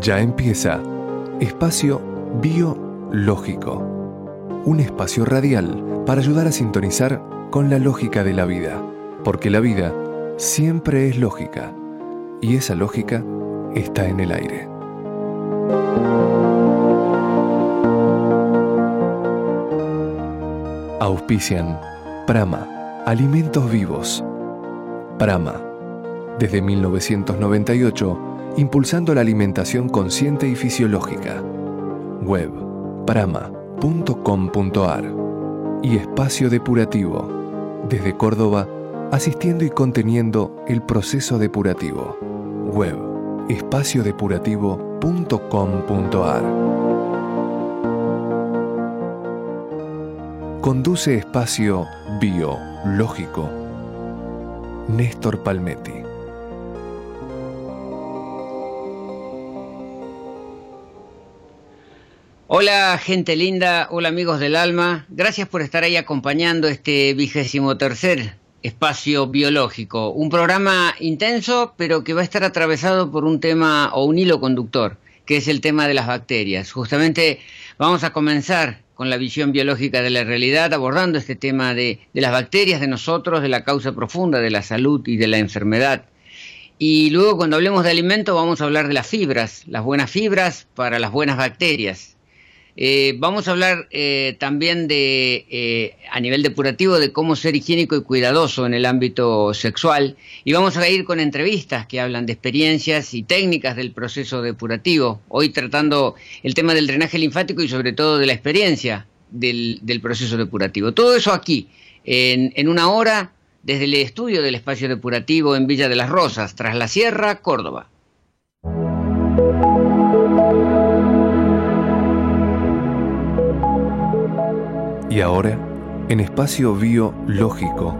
Ya empieza Espacio Biológico, un espacio radial para ayudar a sintonizar con la lógica de la vida, porque la vida siempre es lógica y esa lógica está en el aire. Auspician Prama, Alimentos Vivos. Prama, desde 1998, impulsando la alimentación consciente y fisiológica. Web prama.com.ar y Espacio Depurativo, desde Córdoba, asistiendo y conteniendo el proceso depurativo. Web espaciodepurativo.com.ar Conduce espacio biológico Néstor Palmetti. Hola gente linda, hola amigos del alma, gracias por estar ahí acompañando este vigésimo tercer espacio biológico, un programa intenso pero que va a estar atravesado por un tema o un hilo conductor, que es el tema de las bacterias. Justamente vamos a comenzar con la visión biológica de la realidad, abordando este tema de, las bacterias, de nosotros, de la causa profunda de la salud y de la enfermedad. Y luego cuando hablemos de alimento vamos a hablar de las fibras, las buenas fibras para las buenas bacterias. Eh, vamos a hablar eh, también de, eh, a nivel depurativo, de cómo ser higiénico y cuidadoso en el ámbito sexual. Y vamos a ir con entrevistas que hablan de experiencias y técnicas del proceso depurativo. Hoy tratando el tema del drenaje linfático y sobre todo de la experiencia del, proceso depurativo. Todo eso aquí, en, en una hora, desde el estudio del espacio depurativo en Villa de las Rosas, tras la Sierra, Córdoba. Y ahora, en espacio biológico,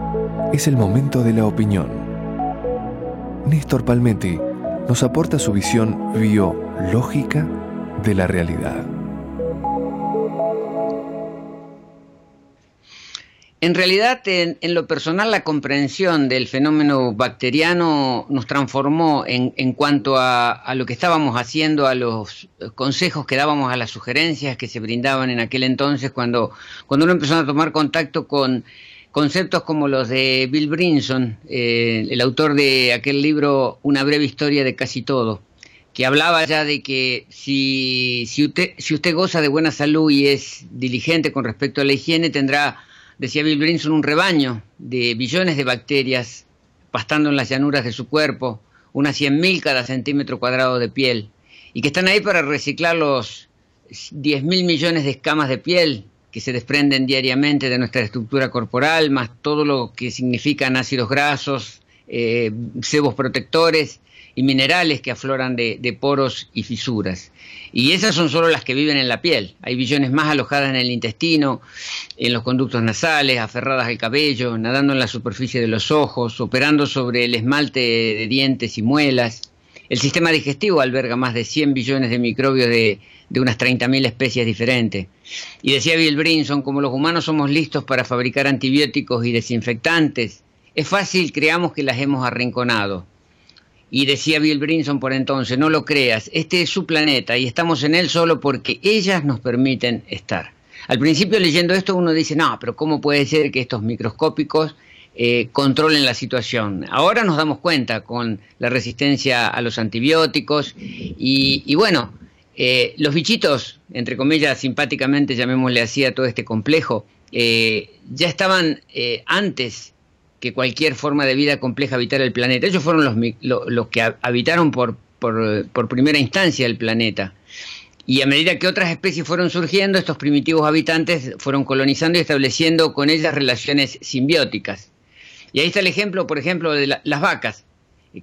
es el momento de la opinión. Néstor Palmetti nos aporta su visión biológica de la realidad. En realidad, en, lo personal, la comprensión del fenómeno bacteriano nos transformó en, cuanto a, lo que estábamos haciendo, a los consejos que dábamos, a las sugerencias que se brindaban en aquel entonces, cuando, uno empezó a tomar contacto con conceptos como los de Bill Brinson, eh, el autor de aquel libro Una breve historia de casi todo, que hablaba ya de que si, usted, si usted goza de buena salud y es diligente con respecto a la higiene, tendrá decía Bill Brinson, un rebaño de billones de bacterias pastando en las llanuras de su cuerpo, unas 100.000 cada centímetro cuadrado de piel, y que están ahí para reciclar los 10.000 millones de escamas de piel que se desprenden diariamente de nuestra estructura corporal, más todo lo que significan ácidos grasos, eh, sebos protectores y minerales que afloran de, poros y fisuras. Y esas son solo las que viven en la piel. Hay billones más alojadas en el intestino, en los conductos nasales, aferradas al cabello, nadando en la superficie de los ojos, operando sobre el esmalte de dientes y muelas. El sistema digestivo alberga más de 100 billones de microbios de, de unas 30.000 especies diferentes. Y decía Bill Brinson, como los humanos somos listos para fabricar antibióticos y desinfectantes, es fácil creamos que las hemos arrinconado. Y decía Bill Brinson por entonces, no lo creas, este es su planeta y estamos en él solo porque ellas nos permiten estar. Al principio leyendo esto uno dice, no, pero ¿cómo puede ser que estos microscópicos eh, controlen la situación? Ahora nos damos cuenta con la resistencia a los antibióticos y, bueno, eh, los bichitos, entre comillas, simpáticamente llamémosle así a todo este complejo, eh, ya estaban antes que cualquier forma de vida compleja habitara el planeta. Ellos fueron los, los, que habitaron por, por, primera instancia el planeta. Y a medida que otras especies fueron surgiendo, estos primitivos habitantes fueron colonizando y estableciendo con ellas relaciones simbióticas. Y ahí está el ejemplo, por ejemplo, de las vacas,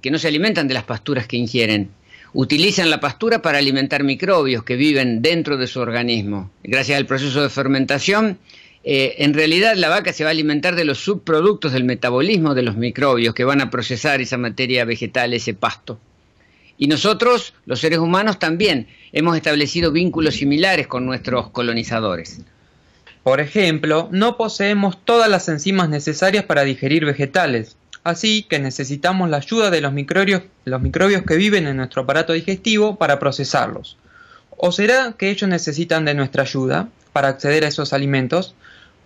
que no se alimentan de las pasturas que ingieren. Utilizan la pastura para alimentar microbios que viven dentro de su organismo. Gracias al proceso de fermentación, eh, en realidad la vaca se va a alimentar de los subproductos del metabolismo de los microbios que van a procesar esa materia vegetal, ese pasto. Y nosotros, los seres humanos, también hemos establecido vínculos similares con nuestros colonizadores. Por ejemplo, no poseemos todas las enzimas necesarias para digerir vegetales, así que necesitamos la ayuda de los microbios, los microbios que viven en nuestro aparato digestivo para procesarlos. ¿O será que ellos necesitan de nuestra ayuda para acceder a esos alimentos?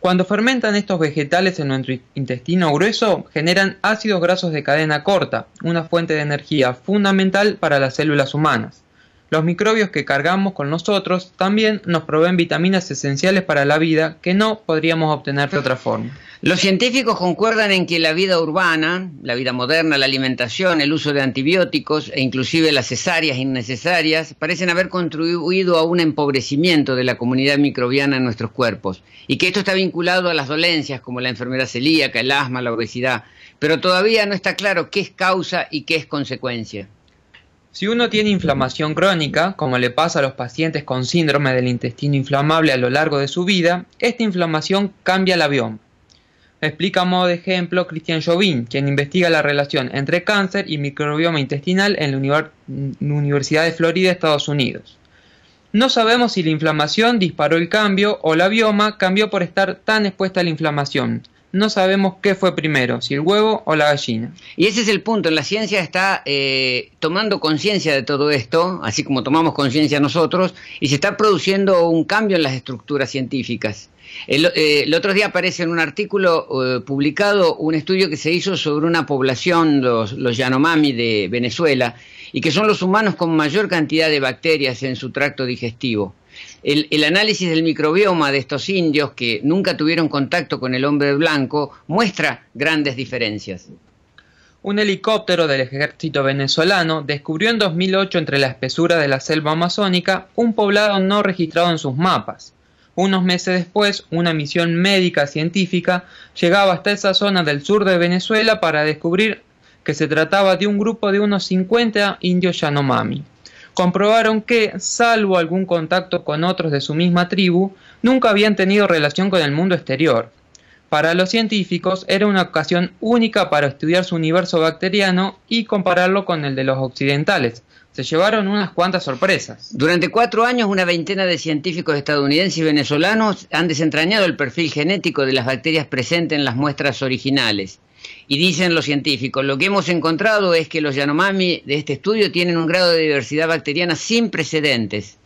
Cuando fermentan estos vegetales en nuestro intestino grueso, generan ácidos grasos de cadena corta, una fuente de energía fundamental para las células humanas. Los microbios que cargamos con nosotros también nos proveen vitaminas esenciales para la vida que no podríamos obtener de otra forma. Los científicos concuerdan en que la vida urbana, la vida moderna, la alimentación, el uso de antibióticos e inclusive las cesáreas innecesarias parecen haber contribuido a un empobrecimiento de la comunidad microbiana en nuestros cuerpos y que esto está vinculado a las dolencias como la enfermedad celíaca, el asma, la obesidad, pero todavía no está claro qué es causa y qué es consecuencia. Si uno tiene inflamación crónica, como le pasa a los pacientes con síndrome del intestino inflamable a lo largo de su vida, esta inflamación cambia la bioma. Explica a modo de ejemplo Christian Jobin, quien investiga la relación entre cáncer y microbioma intestinal en la Universidad de Florida, Estados Unidos. No sabemos si la inflamación disparó el cambio o la bioma cambió por estar tan expuesta a la inflamación, no sabemos qué fue primero, si el huevo o la gallina. Y ese es el punto, la ciencia está eh, tomando conciencia de todo esto, así como tomamos conciencia nosotros, y se está produciendo un cambio en las estructuras científicas. El, eh, otro día aparece en un artículo eh, publicado un estudio que se hizo sobre una población, los, los Yanomami de Venezuela, y que son los humanos con mayor cantidad de bacterias en su tracto digestivo el, análisis del microbioma de estos indios que nunca tuvieron contacto con el hombre blanco muestra grandes diferencias. Un helicóptero del ejército venezolano descubrió en 2008 entre la espesura de la selva amazónica un poblado no registrado en sus mapas. Unos meses después, una misión médica científica llegaba hasta esa zona del sur de Venezuela para descubrir que se trataba de un grupo de unos 50 indios Yanomami comprobaron que, salvo algún contacto con otros de su misma tribu, nunca habían tenido relación con el mundo exterior. Para los científicos era una ocasión única para estudiar su universo bacteriano y compararlo con el de los occidentales. Se llevaron unas cuantas sorpresas. Durante cuatro años, una veintena de científicos estadounidenses y venezolanos han desentrañado el perfil genético de las bacterias presentes en las muestras originales. Y dicen los científicos, lo que hemos encontrado es que los Yanomami de este estudio tienen un grado de diversidad bacteriana sin precedentes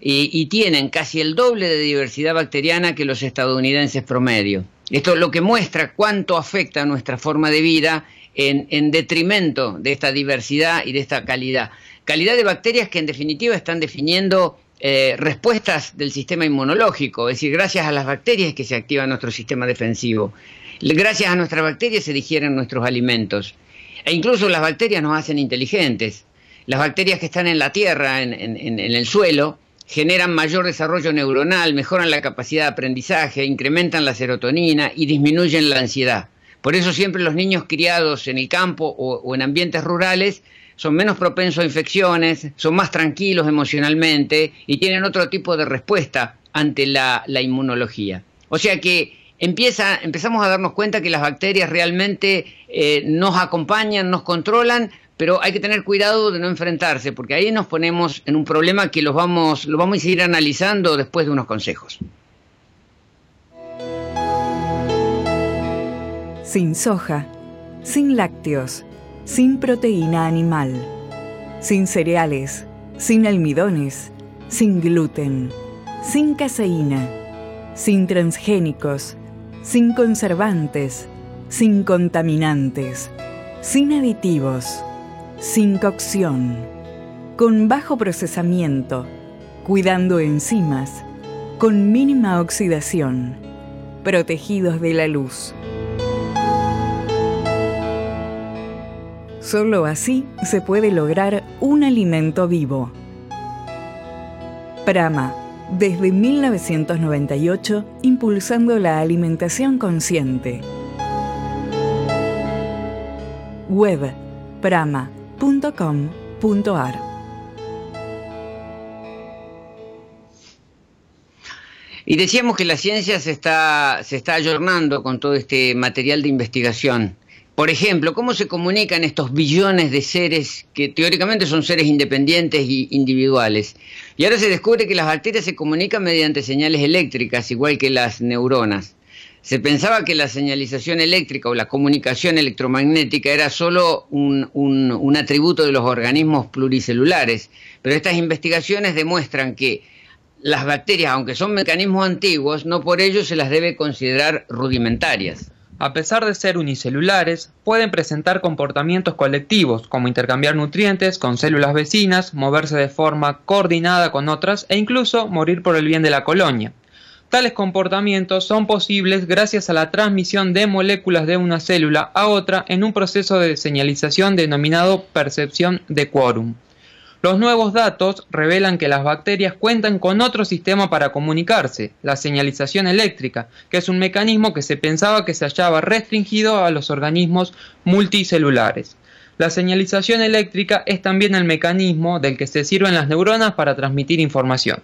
y, tienen casi el doble de diversidad bacteriana que los estadounidenses promedio. Esto es lo que muestra cuánto afecta nuestra forma de vida en, detrimento de esta diversidad y de esta calidad. Calidad de bacterias que en definitiva están definiendo eh, respuestas del sistema inmunológico, es decir, gracias a las bacterias que se activa nuestro sistema defensivo. Gracias a nuestras bacterias se digieren nuestros alimentos. E incluso las bacterias nos hacen inteligentes. Las bacterias que están en la tierra, en, el suelo, generan mayor desarrollo neuronal, mejoran la capacidad de aprendizaje, incrementan la serotonina y disminuyen la ansiedad. Por eso siempre los niños criados en el campo o, en ambientes rurales son menos propensos a infecciones, son más tranquilos emocionalmente y tienen otro tipo de respuesta ante la inmunología. O sea que empieza, empezamos a darnos cuenta que las bacterias realmente eh, nos acompañan, nos controlan, pero hay que tener cuidado de no enfrentarse, porque ahí nos ponemos en un problema que los vamos, lo vamos a seguir analizando después de unos consejos. Sin soja, sin lácteos, sin proteína animal, sin cereales, sin almidones, sin gluten, sin caseína, sin transgénicos, sin conservantes, sin contaminantes, sin aditivos, sin cocción, con bajo procesamiento, cuidando enzimas, con mínima oxidación, protegidos de la luz. Solo así se puede lograr un alimento vivo. Prama desde 1998 impulsando la alimentación consciente. Web prama.com.ar Y decíamos que la ciencia se está, se está ayornando con todo este material de investigación Por ejemplo, ¿cómo se comunican estos billones de seres que teóricamente son seres independientes e individuales? Y ahora se descubre que las bacterias se comunican mediante señales eléctricas, igual que las neuronas. Se pensaba que la señalización eléctrica o la comunicación electromagnética era solo un, un atributo de los organismos pluricelulares, pero estas investigaciones demuestran que las bacterias, aunque son mecanismos antiguos, no por ello se las debe considerar rudimentarias. A pesar de ser unicelulares, pueden presentar comportamientos colectivos, como intercambiar nutrientes con células vecinas, moverse de forma coordinada con otras e incluso morir por el bien de la colonia. Tales comportamientos son posibles gracias a la transmisión de moléculas de una célula a otra en un proceso de señalización denominado percepción de quórum. Los nuevos datos revelan que las bacterias cuentan con otro sistema para comunicarse, la señalización eléctrica, que es un mecanismo que se pensaba que se hallaba restringido a los organismos multicelulares. La señalización eléctrica es también el mecanismo del que se sirven las neuronas para transmitir información.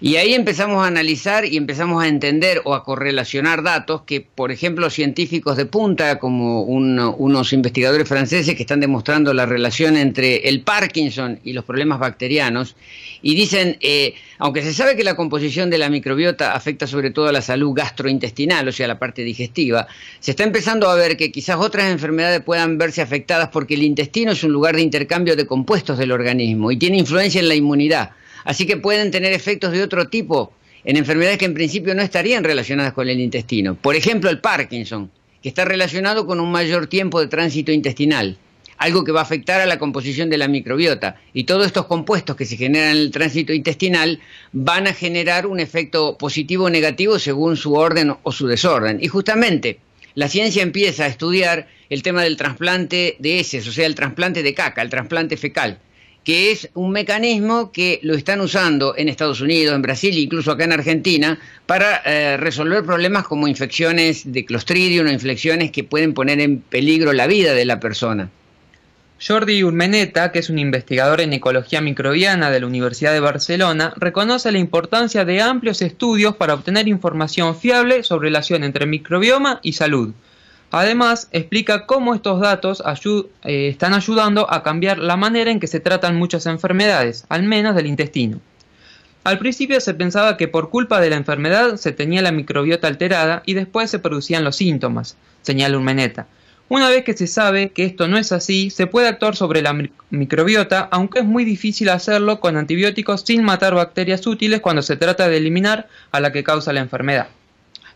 Y ahí empezamos a analizar y empezamos a entender o a correlacionar datos que, por ejemplo, científicos de punta, como unos investigadores franceses que están demostrando la relación entre el Parkinson y los problemas bacterianos, y dicen, eh, aunque se sabe que la composición de la microbiota afecta sobre todo a la salud gastrointestinal, o sea, la parte digestiva, se está empezando a ver que quizás otras enfermedades puedan verse afectadas porque el intestino es un lugar de intercambio de compuestos del organismo y tiene influencia en la inmunidad. Así que pueden tener efectos de otro tipo en enfermedades que en principio no estarían relacionadas con el intestino. Por ejemplo, el Parkinson, que está relacionado con un mayor tiempo de tránsito intestinal algo que va a afectar a la composición de la microbiota. Y todos estos compuestos que se generan en el tránsito intestinal van a generar un efecto positivo o negativo según su orden o su desorden. Y justamente la ciencia empieza a estudiar el tema del trasplante de heces, o sea, el trasplante de caca, el trasplante fecal que es un mecanismo que lo están usando en Estados Unidos, en Brasil incluso acá en Argentina para eh, resolver problemas como infecciones de clostridium o infecciones que pueden poner en peligro la vida de la persona. Jordi Urmeneta, que es un investigador en ecología microbiana de la Universidad de Barcelona, reconoce la importancia de amplios estudios para obtener información fiable sobre relación entre microbioma y salud. Además, explica cómo estos datos eh, están ayudando a cambiar la manera en que se tratan muchas enfermedades, al menos del intestino. Al principio se pensaba que por culpa de la enfermedad se tenía la microbiota alterada y después se producían los síntomas, señala Urmeneta. Una vez que se sabe que esto no es así, se puede actuar sobre la microbiota, aunque es muy difícil hacerlo con antibióticos sin matar bacterias útiles cuando se trata de eliminar a la que causa la enfermedad.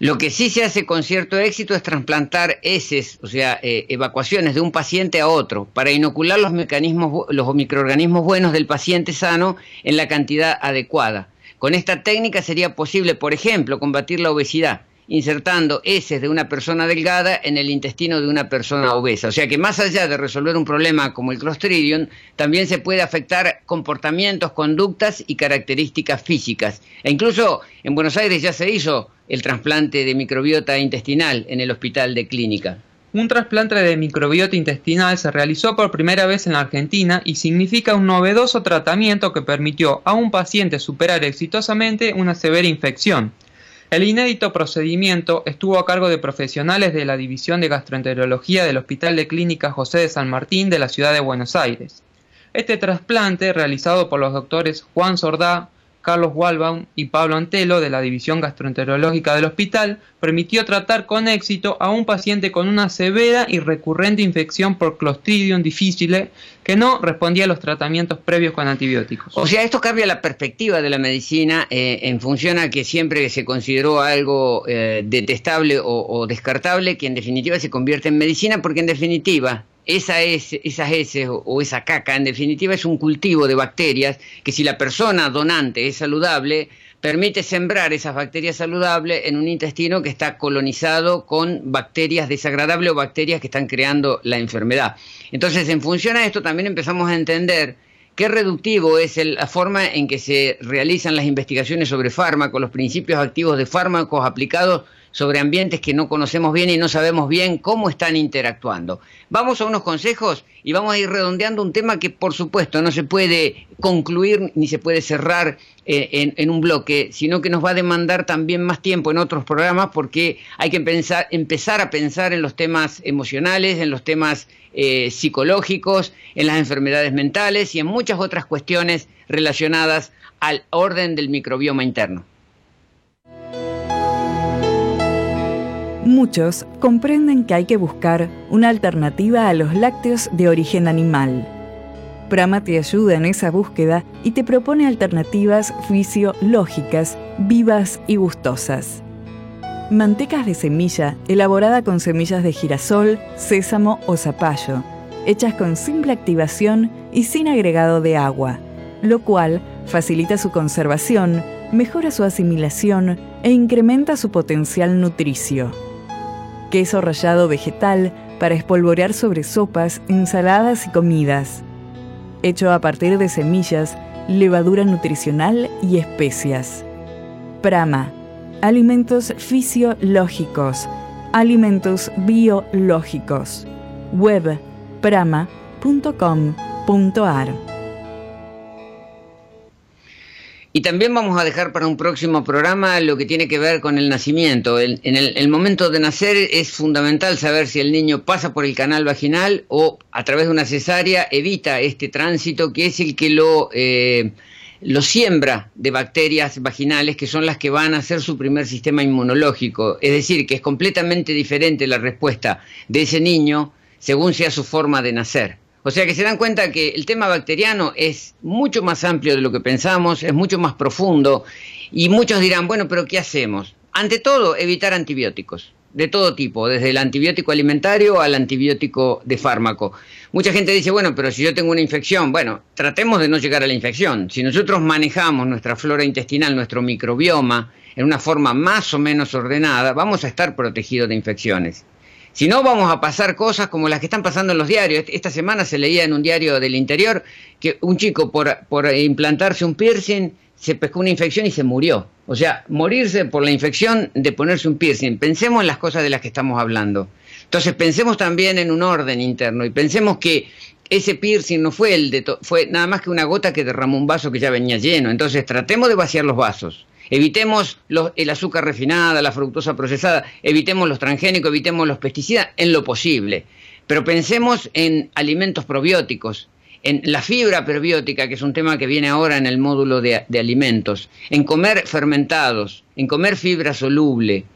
Lo que sí se hace con cierto éxito es trasplantar heces, o sea, eh, evacuaciones de un paciente a otro, para inocular los mecanismos, los microorganismos buenos del paciente sano en la cantidad adecuada. Con esta técnica sería posible, por ejemplo, combatir la obesidad insertando heces de una persona delgada en el intestino de una persona obesa. O sea que más allá de resolver un problema como el Clostridium, también se puede afectar comportamientos, conductas y características físicas. E incluso en Buenos Aires ya se hizo el trasplante de microbiota intestinal en el hospital de clínica. Un trasplante de microbiota intestinal se realizó por primera vez en la Argentina y significa un novedoso tratamiento que permitió a un paciente superar exitosamente una severa infección. El inédito procedimiento estuvo a cargo de profesionales de la División de Gastroenterología del Hospital de Clínica José de San Martín de la ciudad de Buenos Aires. Este trasplante, realizado por los doctores Juan Sordá, Carlos Walbaum y Pablo Antelo de la División Gastroenterológica del hospital permitió tratar con éxito a un paciente con una severa y recurrente infección por Clostridium difficile que no respondía a los tratamientos previos con antibióticos. O sea, esto cambia la perspectiva de la medicina eh, en función a que siempre se consideró algo eh, detestable o descartable, que en definitiva se convierte en medicina, porque en definitiva esa es, esas heces o, esa caca, en definitiva, es un cultivo de bacterias que si la persona donante es saludable, permite sembrar esas bacterias saludables en un intestino que está colonizado con bacterias desagradables o bacterias que están creando la enfermedad. Entonces, en función a esto, también empezamos a entender qué reductivo es la forma en que se realizan las investigaciones sobre fármacos, los principios activos de fármacos aplicados sobre ambientes que no conocemos bien y no sabemos bien cómo están interactuando. Vamos a unos consejos y vamos a ir redondeando un tema que por supuesto no se puede concluir ni se puede cerrar eh, en, un bloque, sino que nos va a demandar también más tiempo en otros programas porque hay que empezar a pensar en los temas emocionales, en los temas eh, psicológicos, en las enfermedades mentales y en muchas otras cuestiones relacionadas al orden del microbioma interno. Muchos comprenden que hay que buscar una alternativa a los lácteos de origen animal. Prama te ayuda en esa búsqueda y te propone alternativas fisiológicas, vivas y gustosas. Mantecas de semilla elaborada con semillas de girasol, sésamo o zapallo, hechas con simple activación y sin agregado de agua, lo cual facilita su conservación, mejora su asimilación e incrementa su potencial nutricio queso rallado vegetal para espolvorear sobre sopas, ensaladas y comidas. Hecho a partir de semillas, levadura nutricional y especias. Prama. Alimentos fisiológicos. Alimentos biológicos. Web prama.com.ar y también vamos a dejar para un próximo programa lo que tiene que ver con el nacimiento. en el, momento de nacer es fundamental saber si el niño pasa por el canal vaginal o a través de una cesárea evita este tránsito que es el que lo, eh, lo siembra de bacterias vaginales que son las que van a hacer su primer sistema inmunológico. Es decir, que es completamente diferente la respuesta de ese niño según sea su forma de nacer. O sea que se dan cuenta que el tema bacteriano es mucho más amplio de lo que pensamos, es mucho más profundo y muchos dirán, bueno, pero ¿qué hacemos? Ante todo, evitar antibióticos de todo tipo, desde el antibiótico alimentario al antibiótico de fármaco. Mucha gente dice, bueno, pero si yo tengo una infección, bueno, tratemos de no llegar a la infección. Si nosotros manejamos nuestra flora intestinal, nuestro microbioma, en una forma más o menos ordenada, vamos a estar protegidos de infecciones. Si no, vamos a pasar cosas como las que están pasando en los diarios. Esta semana se leía en un diario del interior que un chico por, por implantarse un piercing se pescó una infección y se murió. O sea, morirse por la infección de ponerse un piercing. Pensemos en las cosas de las que estamos hablando. Entonces pensemos también en un orden interno y pensemos que ese piercing no fue el de fue nada más que una gota que derramó un vaso que ya venía lleno. Entonces tratemos de vaciar los vasos. Evitemos el azúcar refinada, la fructosa procesada, evitemos los transgénicos, evitemos los pesticidas en lo posible. Pero pensemos en alimentos probióticos, en la fibra prebiótica, que es un tema que viene ahora en el módulo de, de alimentos, en comer fermentados, en comer fibra soluble,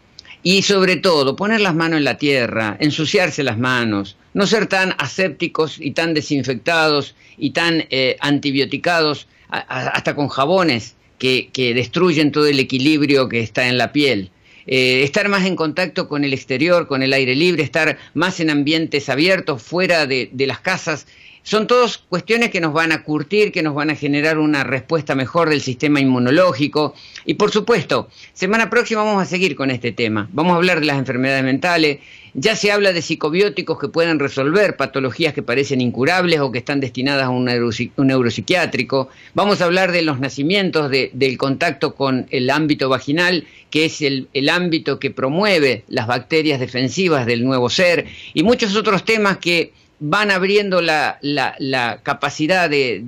y sobre todo, poner las manos en la tierra, ensuciarse las manos, no ser tan asépticos y tan desinfectados y tan eh, antibioticados, hasta con jabones que, destruyen todo el equilibrio que está en la piel. Eh, estar más en contacto con el exterior, con el aire libre, estar más en ambientes abiertos, fuera de las casas, son todas cuestiones que nos van a curtir, que nos van a generar una respuesta mejor del sistema inmunológico. Y por supuesto, semana próxima vamos a seguir con este tema. Vamos a hablar de las enfermedades mentales. Ya se habla de psicobióticos que pueden resolver patologías que parecen incurables o que están destinadas a un, neuropsiquiátrico. Vamos a hablar de los nacimientos, del contacto con el ámbito vaginal, que es el, el ámbito que promueve las bacterias defensivas del nuevo ser, y muchos otros temas que van abriendo la, la, capacidad de,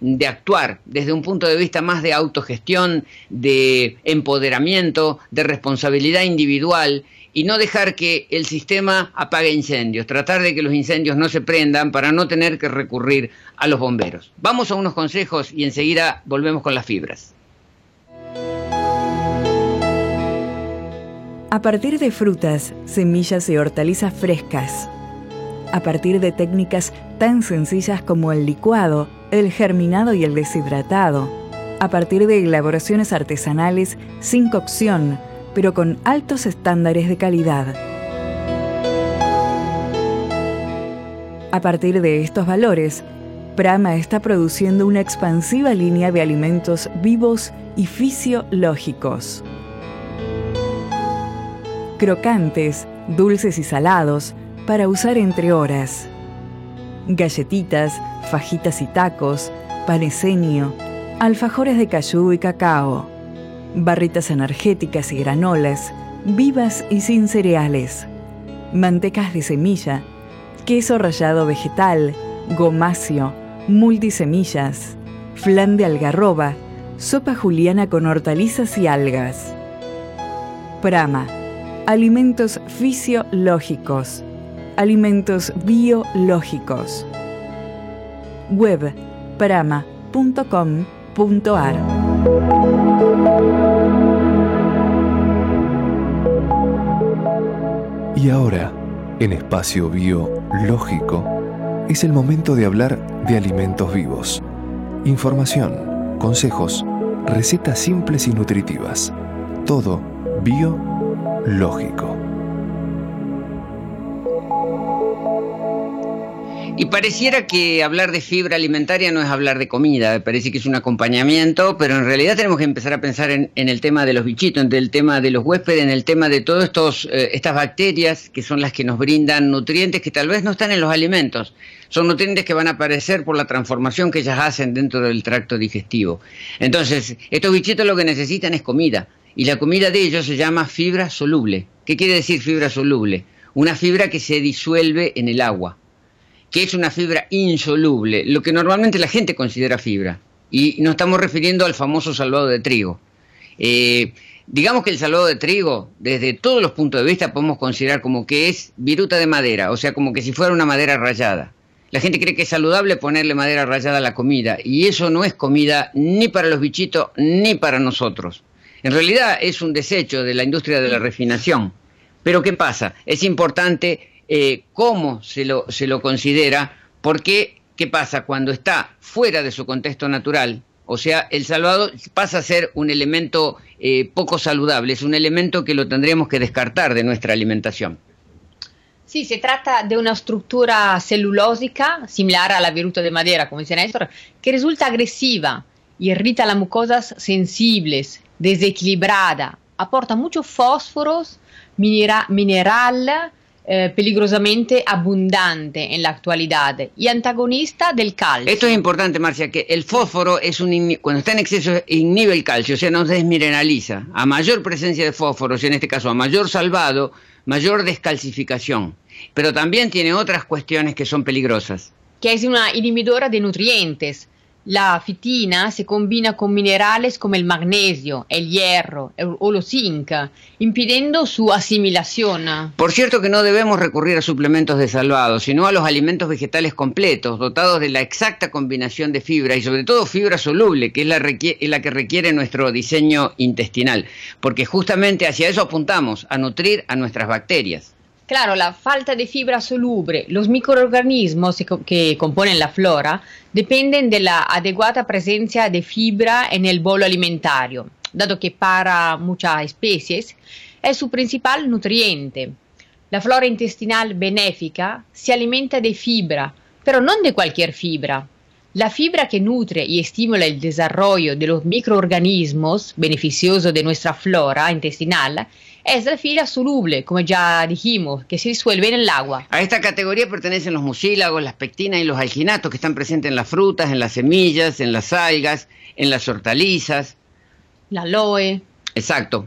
de, actuar desde un punto de vista más de autogestión, de empoderamiento, de responsabilidad individual y no dejar que el sistema apague incendios, tratar de que los incendios no se prendan para no tener que recurrir a los bomberos. Vamos a unos consejos y enseguida volvemos con las fibras. A partir de frutas, semillas y hortalizas frescas, a partir de técnicas tan sencillas como el licuado, el germinado y el deshidratado, a partir de elaboraciones artesanales sin cocción, pero con altos estándares de calidad. A partir de estos valores, Prama está produciendo una expansiva línea de alimentos vivos y fisiológicos. Crocantes, dulces y salados, para usar entre horas. Galletitas, fajitas y tacos, paneseño, alfajores de cayú y cacao, barritas energéticas y granolas, vivas y sin cereales, mantecas de semilla, queso rallado vegetal, gomacio, multisemillas, flan de algarroba, sopa juliana con hortalizas y algas. Prama, alimentos fisiológicos, alimentos biológicos. Web prama.com.ar Y ahora, en espacio biológico, es el momento de hablar de alimentos vivos. Información, consejos, recetas simples y nutritivas. Todo biológico. Y pareciera que hablar de fibra alimentaria no es hablar de comida, parece que es un acompañamiento, pero en realidad tenemos que empezar a pensar en, el tema de los bichitos, en el tema de los huéspedes, en el tema de todas eh, estas bacterias que son las que nos brindan nutrientes que tal vez no están en los alimentos. Son nutrientes que van a aparecer por la transformación que ellas hacen dentro del tracto digestivo. Entonces, estos bichitos lo que necesitan es comida, y la comida de ellos se llama fibra soluble. ¿Qué quiere decir fibra soluble? Una fibra que se disuelve en el agua que es una fibra insoluble, lo que normalmente la gente considera fibra. Y nos estamos refiriendo al famoso salvado de trigo. Eh, digamos que el salvado de trigo, desde todos los puntos de vista, podemos considerar como que es viruta de madera, o sea, como que si fuera una madera rayada. La gente cree que es saludable ponerle madera rayada a la comida, y eso no es comida ni para los bichitos ni para nosotros. En realidad es un desecho de la industria de la refinación. Pero ¿qué pasa? Es importante eh, cómo se lo, se lo considera, porque ¿qué pasa? Cuando está fuera de su contexto natural, o sea, el salvado pasa a ser un elemento eh, poco saludable, es un elemento que lo tendríamos que descartar de nuestra alimentación. Sí, se trata de una estructura celulósica similar a la viruta de madera, como dice Néstor, que resulta agresiva, irrita las mucosas sensibles, desequilibrada, aporta muchos fósforos, mineral, eh, peligrosamente abundante en la actualidad y antagonista del calcio. Esto es importante, Marcia, que el fósforo es un cuando está en exceso inhibe el calcio, o sea, no se desmineraliza. A mayor presencia de fósforo, en este caso a mayor salvado, mayor descalcificación. Pero también tiene otras cuestiones que son peligrosas. Que es una inhibidora de nutrientes, la fitina se combina con minerales como el magnesio, el hierro o los zinc, impidiendo su asimilación. Por cierto que no debemos recurrir a suplementos de salvado, sino a los alimentos vegetales completos, dotados de la exacta combinación de fibra y sobre todo fibra soluble, que es la, la que requiere nuestro diseño intestinal, porque justamente hacia eso apuntamos, a nutrir a nuestras bacterias. Claro, la falta de fibra soluble, los microorganismos que componen la flora dependen de la adecuada presencia fibra en el bolo alimentario, dado que para muchas especies es su principal nutriente. La flora intestinal benéfica se alimenta de fibra, pero no de cualquier fibra. La fibra que nutre y estimula el desarrollo de los microorganismos beneficiosos de nuestra flora intestinal es la fibra soluble, como ya dijimos, que se disuelve en el agua. A esta categoría pertenecen los mucílagos, las pectinas y los alginatos que están presentes en las frutas, en las semillas, en las algas, en las hortalizas. La aloe. Exacto.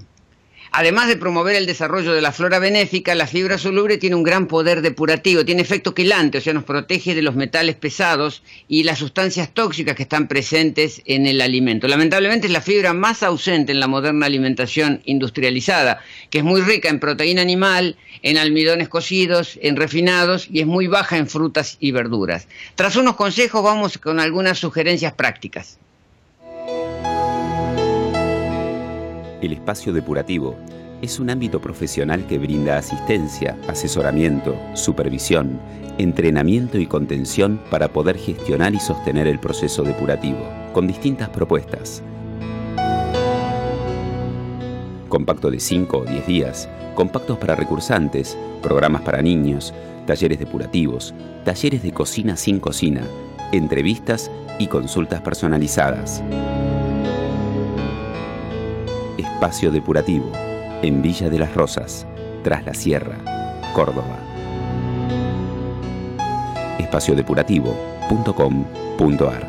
Además de promover el desarrollo de la flora benéfica, la fibra soluble tiene un gran poder depurativo, tiene efecto quelante, o sea, nos protege de los metales pesados y las sustancias tóxicas que están presentes en el alimento. Lamentablemente es la fibra más ausente en la moderna alimentación industrializada, que es muy rica en proteína animal, en almidones cocidos, en refinados y es muy baja en frutas y verduras. Tras unos consejos vamos con algunas sugerencias prácticas. El espacio depurativo es un ámbito profesional que brinda asistencia, asesoramiento, supervisión, entrenamiento y contención para poder gestionar y sostener el proceso depurativo, con distintas propuestas. Compacto de 5 o 10 días, compactos para recursantes, programas para niños, talleres depurativos, talleres de cocina sin cocina, entrevistas y consultas personalizadas. Espacio Depurativo, en Villa de las Rosas, tras la Sierra, Córdoba. espaciodepurativo.com.ar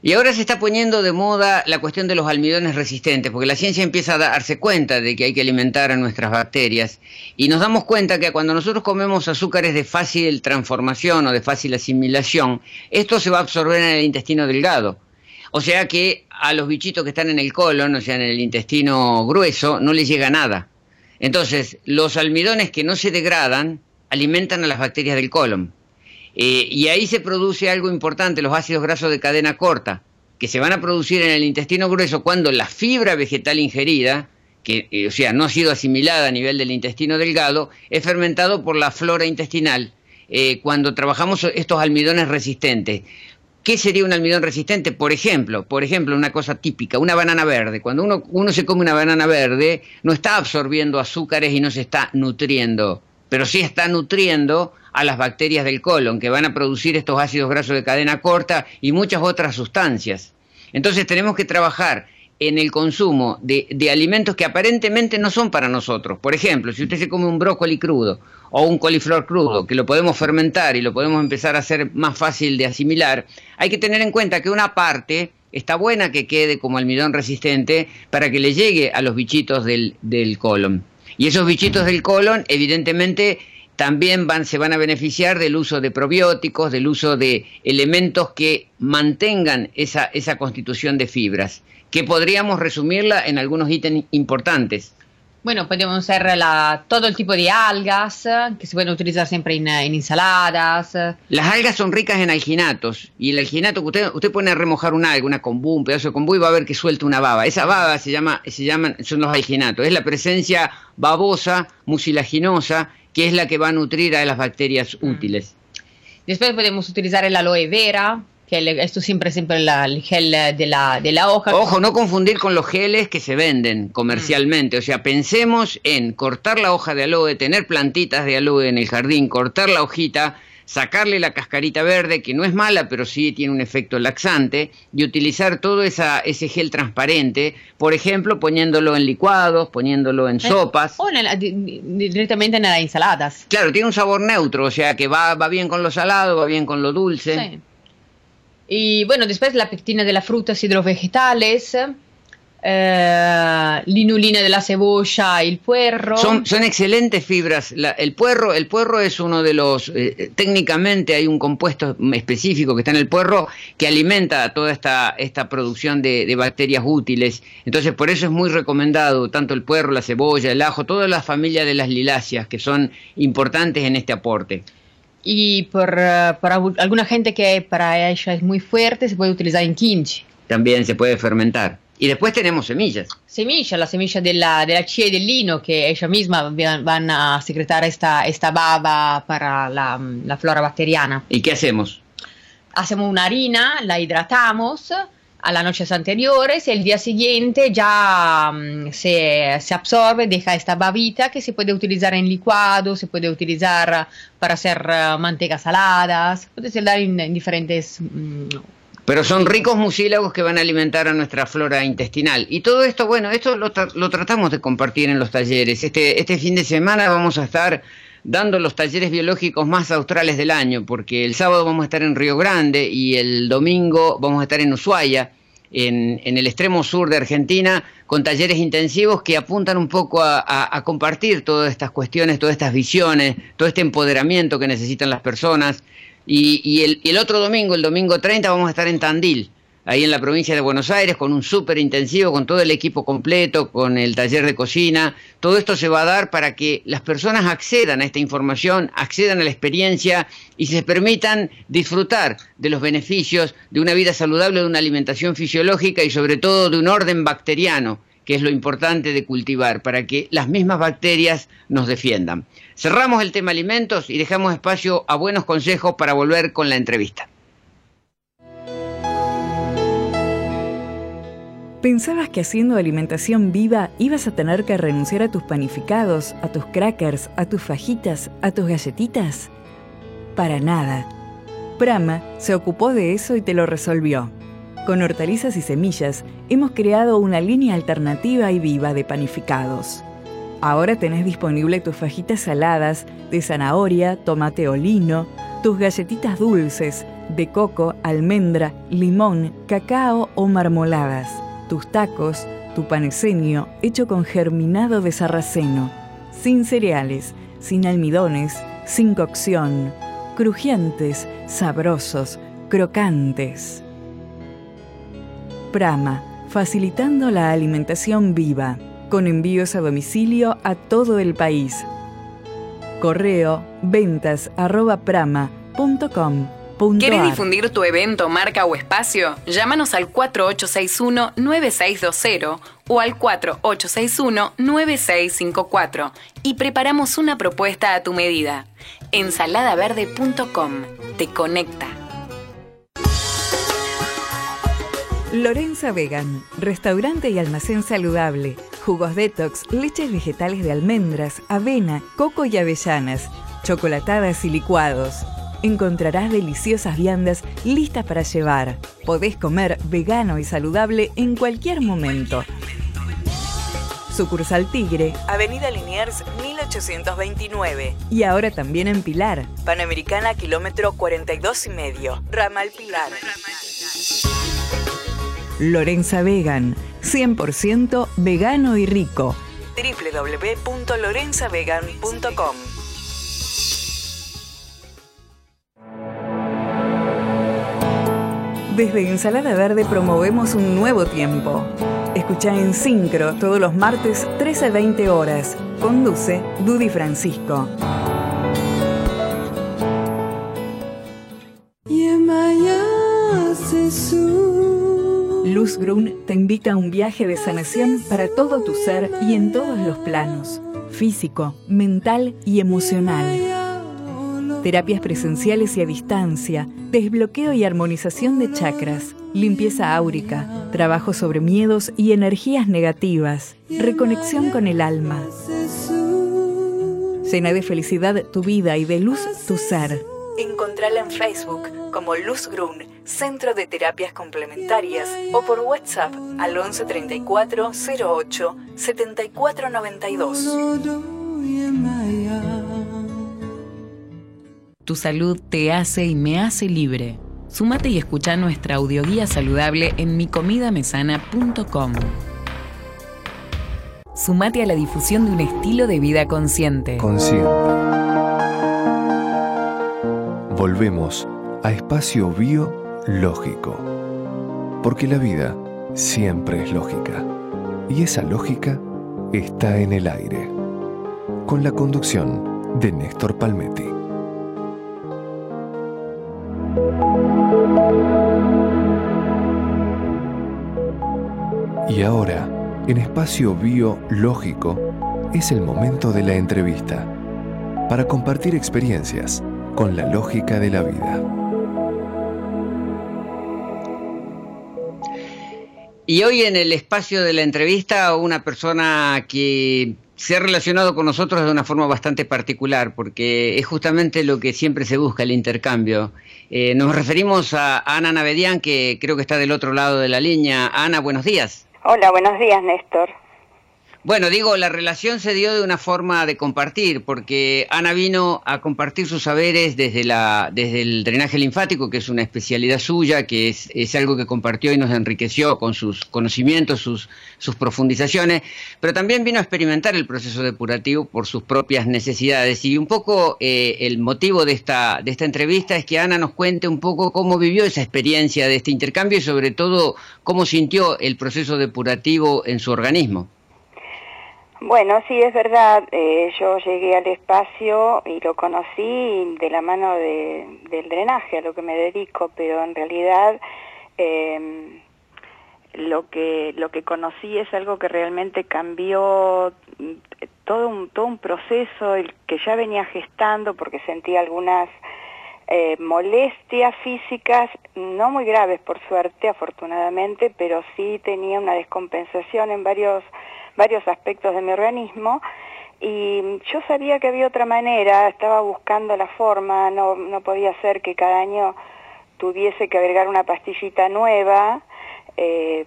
Y ahora se está poniendo de moda la cuestión de los almidones resistentes, porque la ciencia empieza a darse cuenta de que hay que alimentar a nuestras bacterias y nos damos cuenta que cuando nosotros comemos azúcares de fácil transformación o de fácil asimilación, esto se va a absorber en el intestino delgado. O sea que a los bichitos que están en el colon, o sea, en el intestino grueso, no les llega nada. Entonces, los almidones que no se degradan alimentan a las bacterias del colon. Eh, y ahí se produce algo importante, los ácidos grasos de cadena corta, que se van a producir en el intestino grueso cuando la fibra vegetal ingerida, que eh, o sea, no ha sido asimilada a nivel del intestino delgado, es fermentado por la flora intestinal eh, cuando trabajamos estos almidones resistentes. ¿Qué sería un almidón resistente? Por ejemplo, por ejemplo, una cosa típica, una banana verde. Cuando uno, uno se come una banana verde, no está absorbiendo azúcares y no se está nutriendo, pero sí está nutriendo a las bacterias del colon, que van a producir estos ácidos grasos de cadena corta y muchas otras sustancias. Entonces tenemos que trabajar en el consumo de, alimentos que aparentemente no son para nosotros. Por ejemplo, si usted se come un brócoli crudo o un coliflor crudo, que lo podemos fermentar y lo podemos empezar a hacer más fácil de asimilar, hay que tener en cuenta que una parte está buena que quede como almidón resistente para que le llegue a los bichitos del, del colon. Y esos bichitos del colon, evidentemente, también van, se van a beneficiar del uso de probióticos, del uso de elementos que mantengan esa, esa constitución de fibras, que podríamos resumirla en algunos ítems importantes. Bueno, podemos la, todo el tipo de algas que se pueden utilizar siempre en, ensaladas. Las algas son ricas en alginatos y el alginato que usted, usted pone a remojar un alga, una un pedazo de kombu y va a ver que suelta una baba. Esa baba se llama, se llaman, son los alginatos. Es la presencia babosa, mucilaginosa que es la que va a nutrir a las bacterias mm. útiles. Después podemos utilizar el aloe vera, que esto siempre siempre el gel de la, de la hoja. Ojo, no confundir con los geles que se venden comercialmente. O sea, pensemos en cortar la hoja de aloe, tener plantitas de aloe en el jardín, cortar la hojita, sacarle la cascarita verde, que no es mala, pero sí tiene un efecto laxante, y utilizar todo esa, ese gel transparente, por ejemplo, poniéndolo en licuados, poniéndolo en eh, sopas. O directamente en las ensaladas. Claro, tiene un sabor neutro, o sea que va, va bien con lo salado, va bien con lo dulce. Sí. Y bueno, después la pectina de las frutas y de los vegetales eh, l'inulina de la cebolla el puerro. Son, son excelentes fibras. el puerro, el puerro es uno de los, eh, técnicamente hay un compuesto específico que está en el puerro que alimenta toda esta, esta producción de, de, bacterias útiles. Entonces, por eso es muy recomendado tanto el puerro, la cebolla, el ajo, toda la familia de las liláceas que son importantes en este aporte. Y por, uh, para alguna gente que para ella es muy fuerte, se puede utilizar en kimchi. También se puede fermentar. Y después tenemos semillas. Semillas, la semilla de la, de la chía y del lino, que ellas mismas van a secretar esta, esta baba para la, la flora bacteriana. ¿Y qué hacemos? Hacemos una harina, la hidratamos a las noches anteriores y el día siguiente ya um, se, se, absorbe, deja esta babita que se puede utilizar en licuado, se puede utilizar para hacer uh, mantegas saladas, puede ser dar en, en diferentes um, pero son ricos mucílagos que van a alimentar a nuestra flora intestinal. Y todo esto, bueno, esto lo, lo, tratamos de compartir en los talleres. Este, este fin de semana vamos a estar dando los talleres biológicos más australes del año, porque el sábado vamos a estar en Río Grande y el domingo vamos a estar en Ushuaia, en, en el extremo sur de Argentina, con talleres intensivos que apuntan un poco a, a compartir todas estas cuestiones, todas estas visiones, todo este empoderamiento que necesitan las personas y, el, el, otro domingo, el domingo 30, vamos a estar en Tandil, ahí en la provincia de Buenos Aires, con un súper intensivo, con todo el equipo completo, con el taller de cocina. Todo esto se va a dar para que las personas accedan a esta información, accedan a la experiencia y se permitan disfrutar de los beneficios de una vida saludable, de una alimentación fisiológica y sobre todo de un orden bacteriano que es lo importante de cultivar, para que las mismas bacterias nos defiendan. Cerramos el tema alimentos y dejamos espacio a buenos consejos para volver con la entrevista. ¿Pensabas que haciendo alimentación viva ibas a tener que renunciar a tus panificados, a tus crackers, a tus fajitas, a tus galletitas? Para nada. Prama se ocupó de eso y te lo resolvió. Con hortalizas y semillas hemos creado una línea alternativa y viva de panificados. Ahora tenés disponible tus fajitas saladas de zanahoria, tomate o lino, tus galletitas dulces, de coco, almendra, limón, cacao o marmoladas. Tus tacos, tu paneseño hecho con germinado de sarraceno, sin cereales, sin almidones, sin cocción, crujientes, sabrosos, crocantes. Prama, facilitando la alimentación viva, con envíos a domicilio a todo el país. Correo ventas arroba prama.com. ¿Quieres difundir tu evento, marca o espacio? Llámanos al 4861-9620 o al 4861-9654 y preparamos una propuesta a tu medida. Ensaladaverde.com te conecta. Lorenza Vegan, restaurante y almacén saludable. Jugos detox, leches vegetales de almendras, avena, coco y avellanas, chocolatadas y licuados encontrarás deliciosas viandas listas para llevar. Podés comer vegano y saludable en cualquier momento. Sucursal Tigre, Avenida Liniers 1829. Y ahora también en Pilar, Panamericana kilómetro 42 y medio, Ramal Pilar. Lorenza Vegan, 100% vegano y rico. www.lorenzavegan.com Desde Ensalada Verde promovemos un nuevo tiempo. Escucha en Sincro todos los martes 13 a 20 horas. Conduce Dudy Francisco. Grun te invita a un viaje de sanación para todo tu ser y en todos los planos, físico, mental y emocional terapias presenciales y a distancia, desbloqueo y armonización de chakras, limpieza áurica, trabajo sobre miedos y energías negativas, reconexión con el alma. Llena de felicidad tu vida y de luz tu ser. Encontrala en Facebook como Luz Centro de Terapias Complementarias, o por WhatsApp al 11 34 08 74 tu salud te hace y me hace libre. Sumate y escucha nuestra audioguía saludable en micomidamesana.com. Sumate a la difusión de un estilo de vida consciente. Consciente. Volvemos a espacio biológico. Porque la vida siempre es lógica. Y esa lógica está en el aire. Con la conducción de Néstor Palmetti. Y ahora, en espacio biológico, es el momento de la entrevista para compartir experiencias con la lógica de la vida. Y hoy en el espacio de la entrevista una persona que se ha relacionado con nosotros de una forma bastante particular, porque es justamente lo que siempre se busca, el intercambio. Eh, nos referimos a Ana Navedian, que creo que está del otro lado de la línea. Ana, buenos días. Hola, buenos días, Néstor. Bueno, digo, la relación se dio de una forma de compartir, porque Ana vino a compartir sus saberes desde, la, desde el drenaje linfático, que es una especialidad suya, que es, es algo que compartió y nos enriqueció con sus conocimientos, sus, sus profundizaciones, pero también vino a experimentar el proceso depurativo por sus propias necesidades. Y un poco eh, el motivo de esta, de esta entrevista es que Ana nos cuente un poco cómo vivió esa experiencia de este intercambio y sobre todo cómo sintió el proceso depurativo en su organismo. Bueno, sí, es verdad. Eh, yo llegué al espacio y lo conocí de la mano del drenaje, a lo que me dedico, pero en realidad em, lo, que, lo que conocí es algo que realmente cambió mm, todo un, todo un proceso el que ya venía gestando porque sentí algunas eh, molestias físicas, no muy graves por suerte, afortunadamente, pero sí tenía una descompensación en varios varios aspectos de mi organismo y yo sabía que había otra manera, estaba buscando la forma, no, no podía ser que cada año tuviese que agregar una pastillita nueva, eh,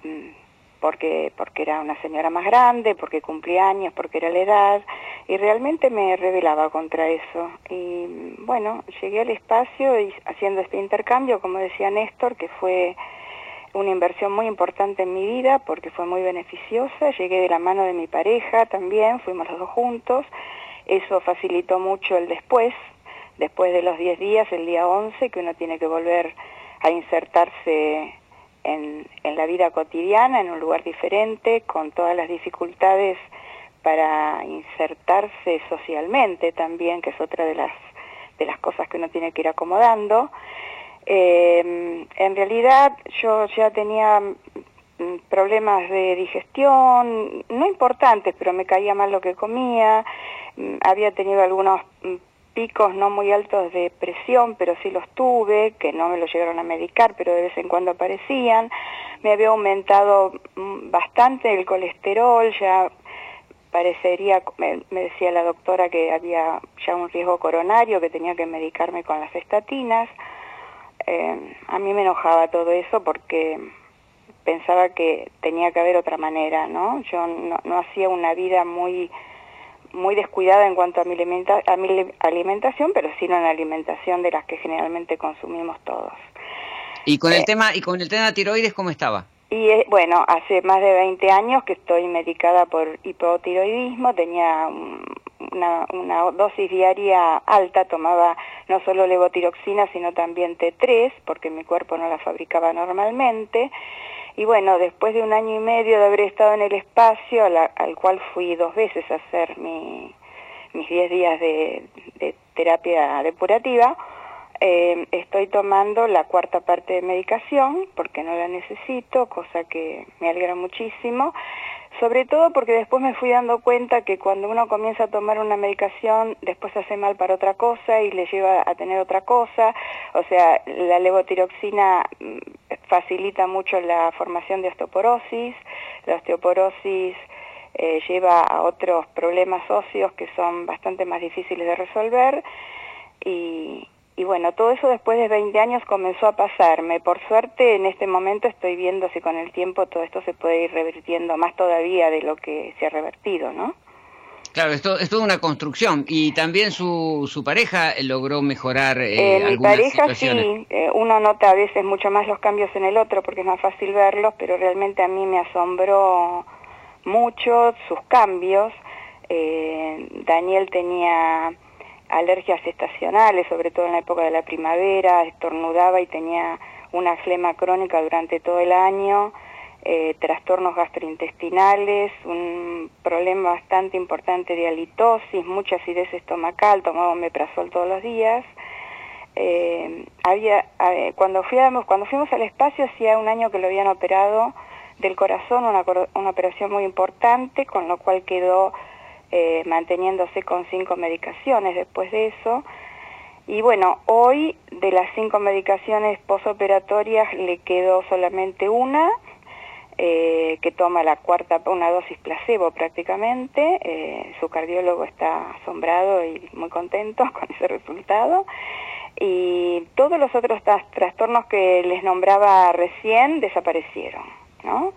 porque, porque era una señora más grande, porque cumplía años, porque era la edad, y realmente me rebelaba contra eso. Y bueno, llegué al espacio y haciendo este intercambio, como decía Néstor, que fue una inversión muy importante en mi vida porque fue muy beneficiosa, llegué de la mano de mi pareja también, fuimos los dos juntos, eso facilitó mucho el después, después de los 10 días, el día 11, que uno tiene que volver a insertarse en, la vida cotidiana, en un lugar diferente, con todas las dificultades para insertarse socialmente también, que es otra de las, de las cosas que uno tiene que ir acomodando. Eh, en realidad yo ya tenía mm, problemas de digestión, no importantes, pero me caía mal lo que comía, mm, había tenido algunos mm, picos no muy altos de presión, pero sí los tuve, que no me lo llegaron a medicar, pero de vez en cuando aparecían. Me había aumentado bastante el colesterol, ya parecería, me, decía la doctora que había ya un riesgo coronario, que tenía que medicarme con las estatinas. Eh, a mí me enojaba todo eso porque pensaba que tenía que haber otra manera, ¿no? Yo no, no hacía una vida muy muy descuidada en cuanto a mi, a mi alimentación, pero sí no en la alimentación de las que generalmente consumimos todos. ¿Y con el eh, tema y con el tema de tiroides cómo estaba? Y eh, bueno, hace más de 20 años que estoy medicada por hipotiroidismo, tenía una, dosis diaria alta, tomaba no solo levotiroxina, sino también T3, porque mi cuerpo no la fabricaba normalmente. Y bueno, después de un año y medio de haber estado en el espacio, al cual fui dos veces a hacer mis 10 días de, terapia depurativa, eh, estoy tomando la cuarta parte de medicación porque no la necesito, cosa que me alegra muchísimo. Sobre todo porque después me fui dando cuenta que cuando uno comienza a tomar una medicación, después se hace mal para otra cosa y le lleva a tener otra cosa. O sea, la levotiroxina mm, facilita mucho la formación de osteoporosis. La osteoporosis eh, lleva a otros problemas óseos que son bastante más difíciles de resolver. Y, y bueno, todo eso después de 20 años comenzó a pasarme. Por suerte, en este momento estoy viendo si con el tiempo todo esto se puede ir revirtiendo más todavía de lo que se ha revertido, ¿no? Claro, esto es toda una construcción y también su, su pareja logró mejorar eh, eh mi pareja sí, eh, uno nota a veces mucho más los cambios en el otro porque es más fácil verlos, pero realmente a mí me asombró mucho sus cambios. Eh, Daniel tenía alergias estacionales, sobre todo en la época de la primavera, estornudaba y tenía una flema crónica durante todo el año, eh, trastornos gastrointestinales, un problema bastante importante de halitosis, mucha acidez estomacal, tomaba omeprazol todos los días. Eh, había, cuando, fuimos, cuando fuimos al espacio hacía un año que lo habían operado del corazón, una, una operación muy importante, con lo cual quedó eh, manteniéndose con cinco medicaciones después de eso. Y bueno, hoy de las cinco medicaciones posoperatorias le quedó solamente una, eh, que toma la cuarta, una dosis placebo prácticamente. Eh, su cardiólogo está asombrado y muy contento con ese resultado. Y todos los otros trastornos que les nombraba recién desaparecieron, ¿no?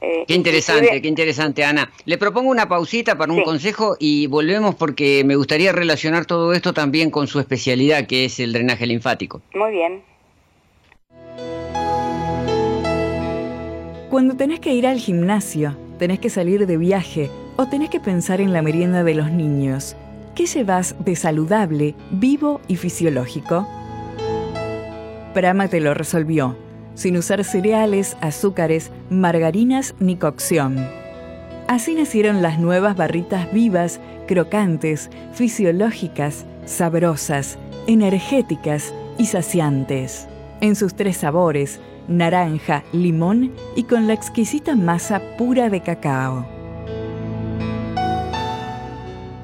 Eh, qué interesante, qué interesante, Ana. Le propongo una pausita para un consejo y volvemos porque me gustaría relacionar todo esto también con su especialidad, que es el drenaje linfático. Muy bien. Cuando tenés que ir al gimnasio, tenés que salir de viaje o tenés que pensar en la merienda de los niños, ¿qué llevas de saludable, vivo y fisiológico? Prama te lo resolvió sin usar cereales, azúcares, margarinas ni cocción. Así nacieron las nuevas barritas vivas, crocantes, fisiológicas, sabrosas, energéticas y saciantes. En sus tres sabores, naranja, limón y con la exquisita masa pura de cacao.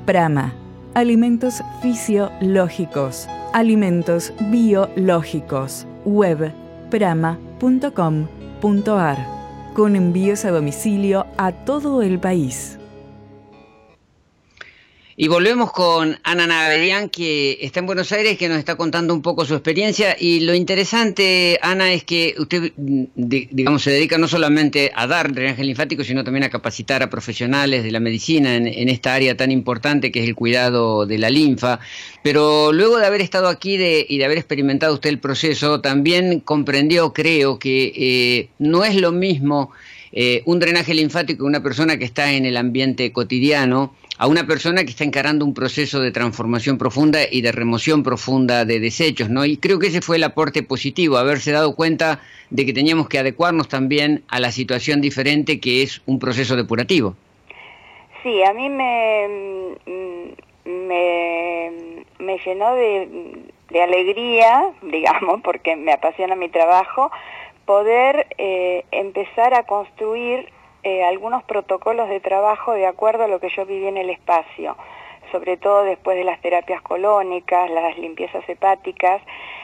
Prama, alimentos fisiológicos, alimentos biológicos, web prama.com.ar, con envíos a domicilio a todo el país. Y volvemos con Ana Navedian, que está en Buenos Aires, que nos está contando un poco su experiencia. Y lo interesante, Ana, es que usted, digamos, se dedica no solamente a dar drenaje linfático, sino también a capacitar a profesionales de la medicina en, esta área tan importante que es el cuidado de la linfa. Pero luego de haber estado aquí y de haber experimentado usted el proceso, también comprendió, creo, que eh, no es lo mismo eh, un drenaje linfático que una persona que está en el ambiente cotidiano a una persona que está encarando un proceso de transformación profunda y de remoción profunda de desechos, ¿no? Y creo que ese fue el aporte positivo, haberse dado cuenta de que teníamos que adecuarnos también a la situación diferente que es un proceso depurativo. Sí, a mí me, me llenó de, de alegría, digamos, porque me apasiona mi trabajo, poder eh, empezar a construir eh, algunos protocolos de trabajo de acuerdo a lo que yo viví en el espacio, sobre todo después de las terapias colónicas, las limpiezas hepáticas,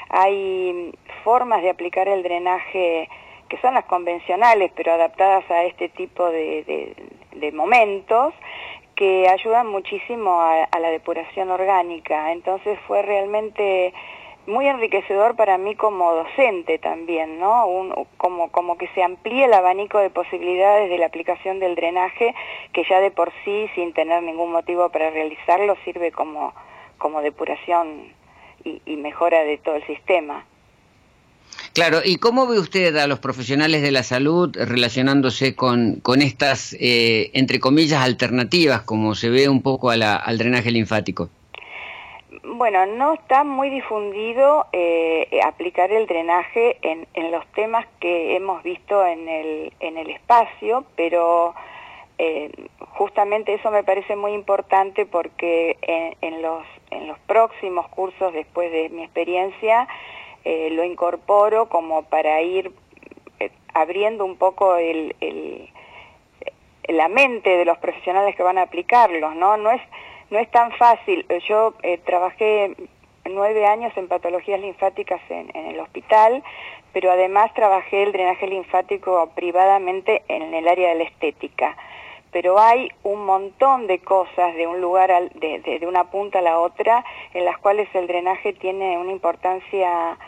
hay formas de aplicar el drenaje que son las convencionales, pero adaptadas a este tipo de, momentos, que ayudan muchísimo a, la depuración orgánica. Entonces fue realmente muy enriquecedor para mí como docente también, ¿no? como, como que se amplíe el abanico de posibilidades de la aplicación del drenaje, que ya de por sí, sin tener ningún motivo para realizarlo, sirve como, como depuración y, mejora de todo el sistema. Claro, ¿y cómo ve usted a los profesionales de la salud relacionándose con, con estas, eh, entre comillas, alternativas, como se ve un poco al drenaje linfático? Bueno, no está muy difundido eh, aplicar el drenaje en, los temas que hemos visto en el, en el espacio, pero eh, justamente eso me parece muy importante porque en, los, en los próximos cursos, después de mi experiencia, eh, lo incorporo como para ir abriendo un poco el, el, la mente de los profesionales que van a aplicarlos, ¿no? No es no es tan fácil. Yo eh, trabajé nueve años en patologías linfáticas en, el hospital, pero además trabajé el drenaje linfático privadamente en el área de la estética. Pero hay un montón de cosas de un lugar, de, de, una punta a la otra, en las cuales el drenaje tiene una importancia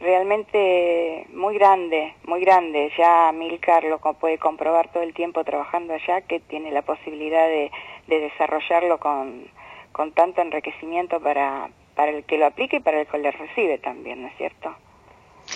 realmente muy grande, muy grande. Ya Milcar lo puede comprobar todo el tiempo trabajando allá, que tiene la posibilidad de, desarrollarlo con, con tanto enriquecimiento para, para el que lo aplique y para el que lo recibe también, ¿no es cierto?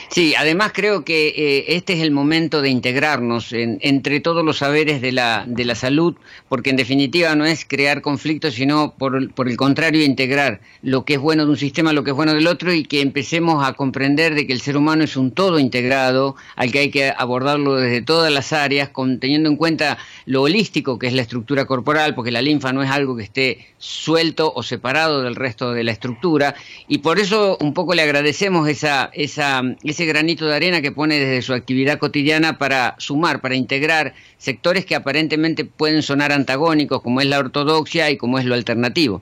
Sí, además creo que eh, este es el momento de integrarnos entre todos los saberes de la, de la salud, porque en definitiva no es crear conflictos, sino por, por el contrario integrar lo que es bueno de un sistema, lo que es bueno del otro y que empecemos a comprender de que el ser humano es un todo integrado, al que hay que abordarlo desde todas las áreas, teniendo en cuenta lo holístico que es la estructura corporal, porque la linfa no es algo que esté suelto o separado del resto de la estructura, y por eso un poco le agradecemos esa, esa ese granito de arena que pone desde su actividad cotidiana para sumar, para integrar sectores que aparentemente pueden sonar antagónicos, como es la ortodoxia y como es lo alternativo.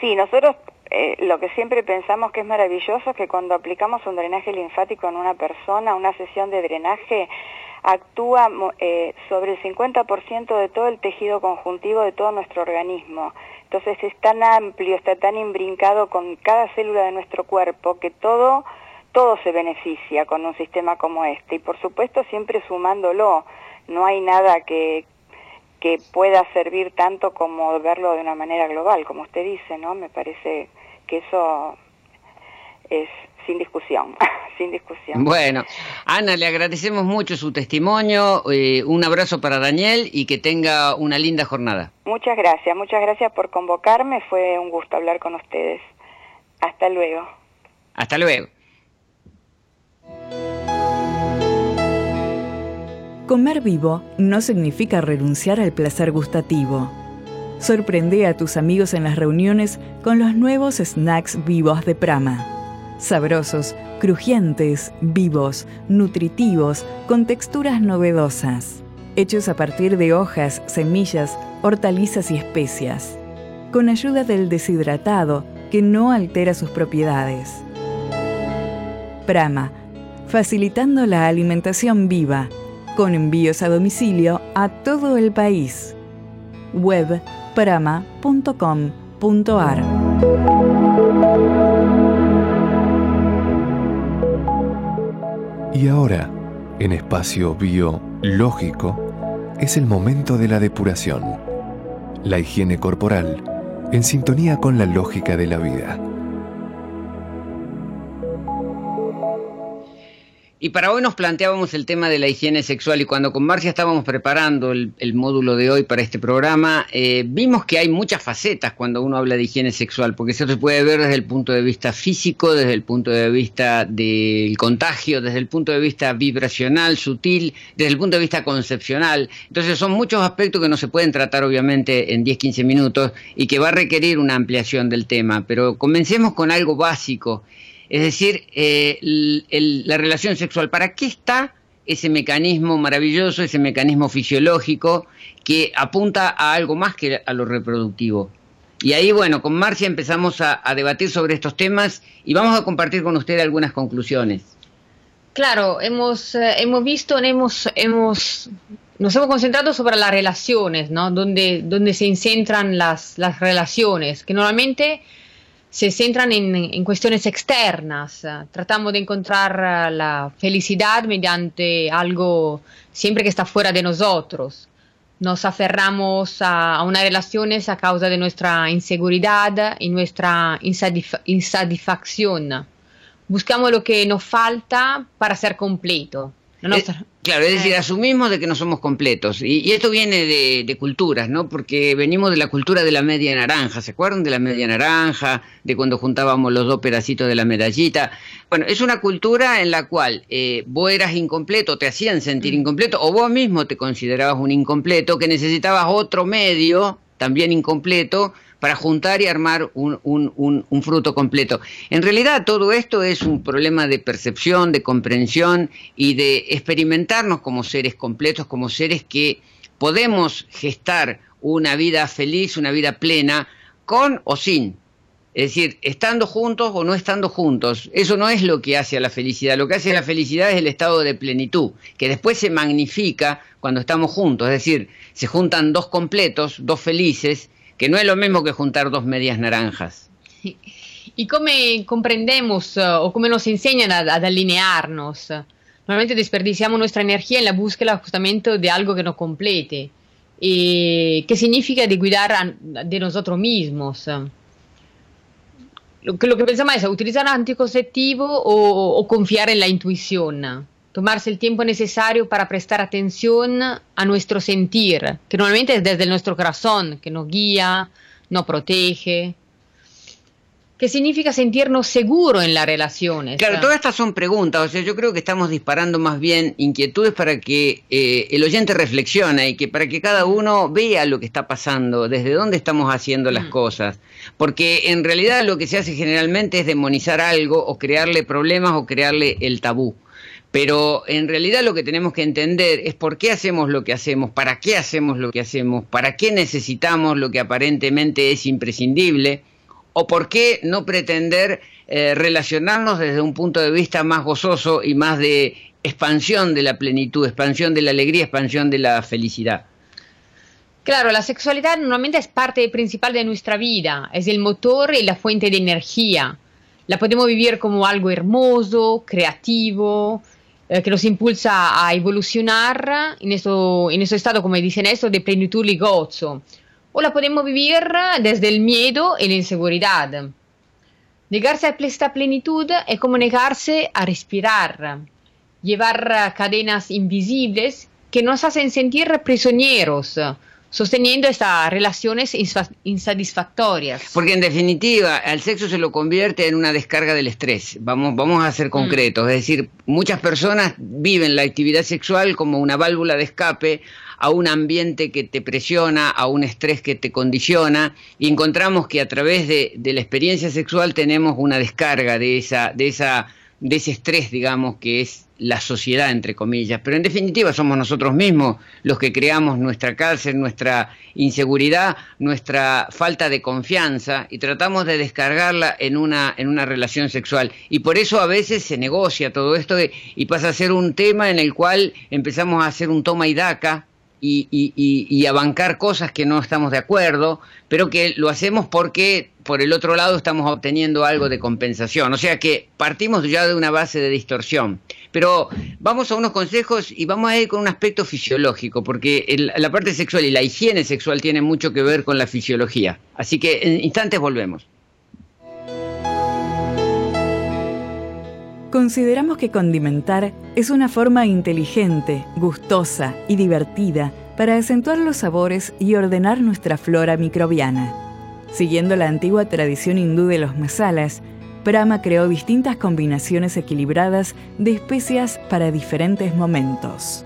Sí, nosotros eh, lo que siempre pensamos que es maravilloso es que cuando aplicamos un drenaje linfático en una persona, una sesión de drenaje, actúa eh, sobre el 50% de todo el tejido conjuntivo de todo nuestro organismo. Entonces es tan amplio, está tan imbrincado con cada célula de nuestro cuerpo que todo todo se beneficia con un sistema como este y por supuesto siempre sumándolo. No hay nada que, que pueda servir tanto como verlo de una manera global, como usted dice, ¿no? Me parece que eso es sin discusión, sin discusión. Bueno, Ana, le agradecemos mucho su testimonio, eh, un abrazo para Daniel y que tenga una linda jornada. Muchas gracias, muchas gracias por convocarme, fue un gusto hablar con ustedes. Hasta luego. Hasta luego. Comer vivo no significa renunciar al placer gustativo. Sorprende a tus amigos en las reuniones con los nuevos snacks vivos de Prama. Sabrosos, crujientes, vivos, nutritivos, con texturas novedosas. Hechos a partir de hojas, semillas, hortalizas y especias. Con ayuda del deshidratado que no altera sus propiedades. Prama, facilitando la alimentación viva con envíos a domicilio a todo el país. web prama.com.ar Y ahora, en espacio biológico, es el momento de la depuración, la higiene corporal, en sintonía con la lógica de la vida. Y para hoy nos planteábamos el tema de la higiene sexual y cuando con Marcia estábamos preparando el, módulo de hoy para este programa, eh, vimos que hay muchas facetas cuando uno habla de higiene sexual, porque eso se puede ver desde el punto de vista físico, desde el punto de vista del contagio, desde el punto de vista vibracional, sutil, desde el punto de vista concepcional. Entonces son muchos aspectos que no se pueden tratar obviamente en 10-15 minutos y que va a requerir una ampliación del tema, pero comencemos con algo básico es decir, eh, la relación sexual. ¿Para qué está ese mecanismo maravilloso, ese mecanismo fisiológico que apunta a algo más que a lo reproductivo? Y ahí, bueno, con Marcia empezamos a, debatir sobre estos temas y vamos a compartir con usted algunas conclusiones. Claro, hemos, eh, hemos visto, hemos, hemos, nos hemos concentrado sobre las relaciones, ¿no? Donde, donde se centran las, las relaciones, que normalmente se centran en, cuestiones externas. Tratamos de encontrar la felicidad mediante algo siempre que está fuera de nosotros. Nos aferramos a, unas relaciones a causa de nuestra inseguridad y nuestra insatisfacción. Buscamos lo que nos falta para ser completo. Eh, claro, es decir, eh. asumimos de que no somos completos. Y, esto viene de, culturas, ¿no? Porque venimos de la cultura de la media naranja. ¿Se acuerdan de la media naranja? De cuando juntábamos los dos pedacitos de la medallita. Bueno, es una cultura en la cual eh, vos eras incompleto, te hacían sentir mm. incompleto, o vos mismo te considerabas un incompleto, que necesitabas otro medio, también incompleto, para juntar y armar un, fruto completo. En realidad todo esto es un problema de percepción, de comprensión y de experimentarnos como seres completos, como seres que podemos gestar una vida feliz, una vida plena, con o sin. Es decir, estando juntos o no estando juntos. Eso no es lo que hace a la felicidad. Lo que hace a la felicidad es el estado de plenitud, que después se magnifica cuando estamos juntos. Es decir, se juntan dos completos, dos felices, que no es lo mismo que juntar dos medias naranjas. ¿Y cómo comprendemos eh, o cómo nos enseñan a, alinearnos? Normalmente desperdiciamos nuestra energía en la búsqueda justamente de algo que nos complete. ¿Y ¿Qué significa de cuidar de nosotros mismos? Lo que, lo que pensamos es utilizar anticonceptivo o confiar en la intuición tomarse el tiempo necesario para prestar atención a nuestro sentir, que normalmente es desde nuestro corazón, que nos guía, nos protege. ¿Qué significa sentirnos seguros en las relaciones? Claro, todas estas son preguntas, o sea, yo creo que estamos disparando más bien inquietudes para que eh, el oyente reflexione y que para que cada uno vea lo que está pasando, desde dónde estamos haciendo las mm. cosas, porque en realidad lo que se hace generalmente es demonizar algo o crearle problemas o crearle el tabú. Pero en realidad lo que tenemos que entender es por qué hacemos lo que hacemos, para qué hacemos lo que hacemos, para qué necesitamos lo que aparentemente es imprescindible, o por qué no pretender eh, relacionarnos desde un punto de vista más gozoso y más de expansión de la plenitud, expansión de la alegría, expansión de la felicidad. Claro, la sexualidad normalmente es parte principal de nuestra vida, es el motor y la fuente de energía. La podemos vivir como algo hermoso, creativo, eh, que nos impulsa a evolucionar en eso, en ese estado, como dicen esto, de plenitud y gozo. O la podemos vivir desde el miedo y la inseguridad. Negarse a esta plenitud es como negarse a respirar, llevar cadenas invisibles que nos hacen sentir prisioneros, sosteniendo estas relaciones insatisfactorias. Porque en definitiva, el sexo se lo convierte en una descarga del estrés. Vamos, vamos a ser mm. concretos. Es decir, muchas personas viven la actividad sexual como una válvula de escape a un ambiente que te presiona, a un estrés que te condiciona, y encontramos que a través de, de la experiencia sexual tenemos una descarga de esa, de esa de ese estrés, digamos, que es la sociedad, entre comillas. Pero en definitiva somos nosotros mismos los que creamos nuestra cárcel, nuestra inseguridad, nuestra falta de confianza y tratamos de descargarla en una, en una relación sexual. Y por eso a veces se negocia todo esto y pasa a ser un tema en el cual empezamos a hacer un toma y daca y, y, y, cosas que no estamos de acuerdo, pero que lo hacemos porque por el otro lado estamos obteniendo algo de compensación. O sea que partimos ya de una base de distorsión. Pero vamos a unos consejos y vamos a ir con un aspecto fisiológico, porque el, la parte sexual y la higiene sexual tienen mucho que ver con la fisiología. Así que en instantes volvemos. Consideramos que condimentar es una forma inteligente, gustosa y divertida para acentuar los sabores y ordenar nuestra flora microbiana. Siguiendo la antigua tradición hindú de los masalas, Brahma creó distintas combinaciones equilibradas de especias para diferentes momentos.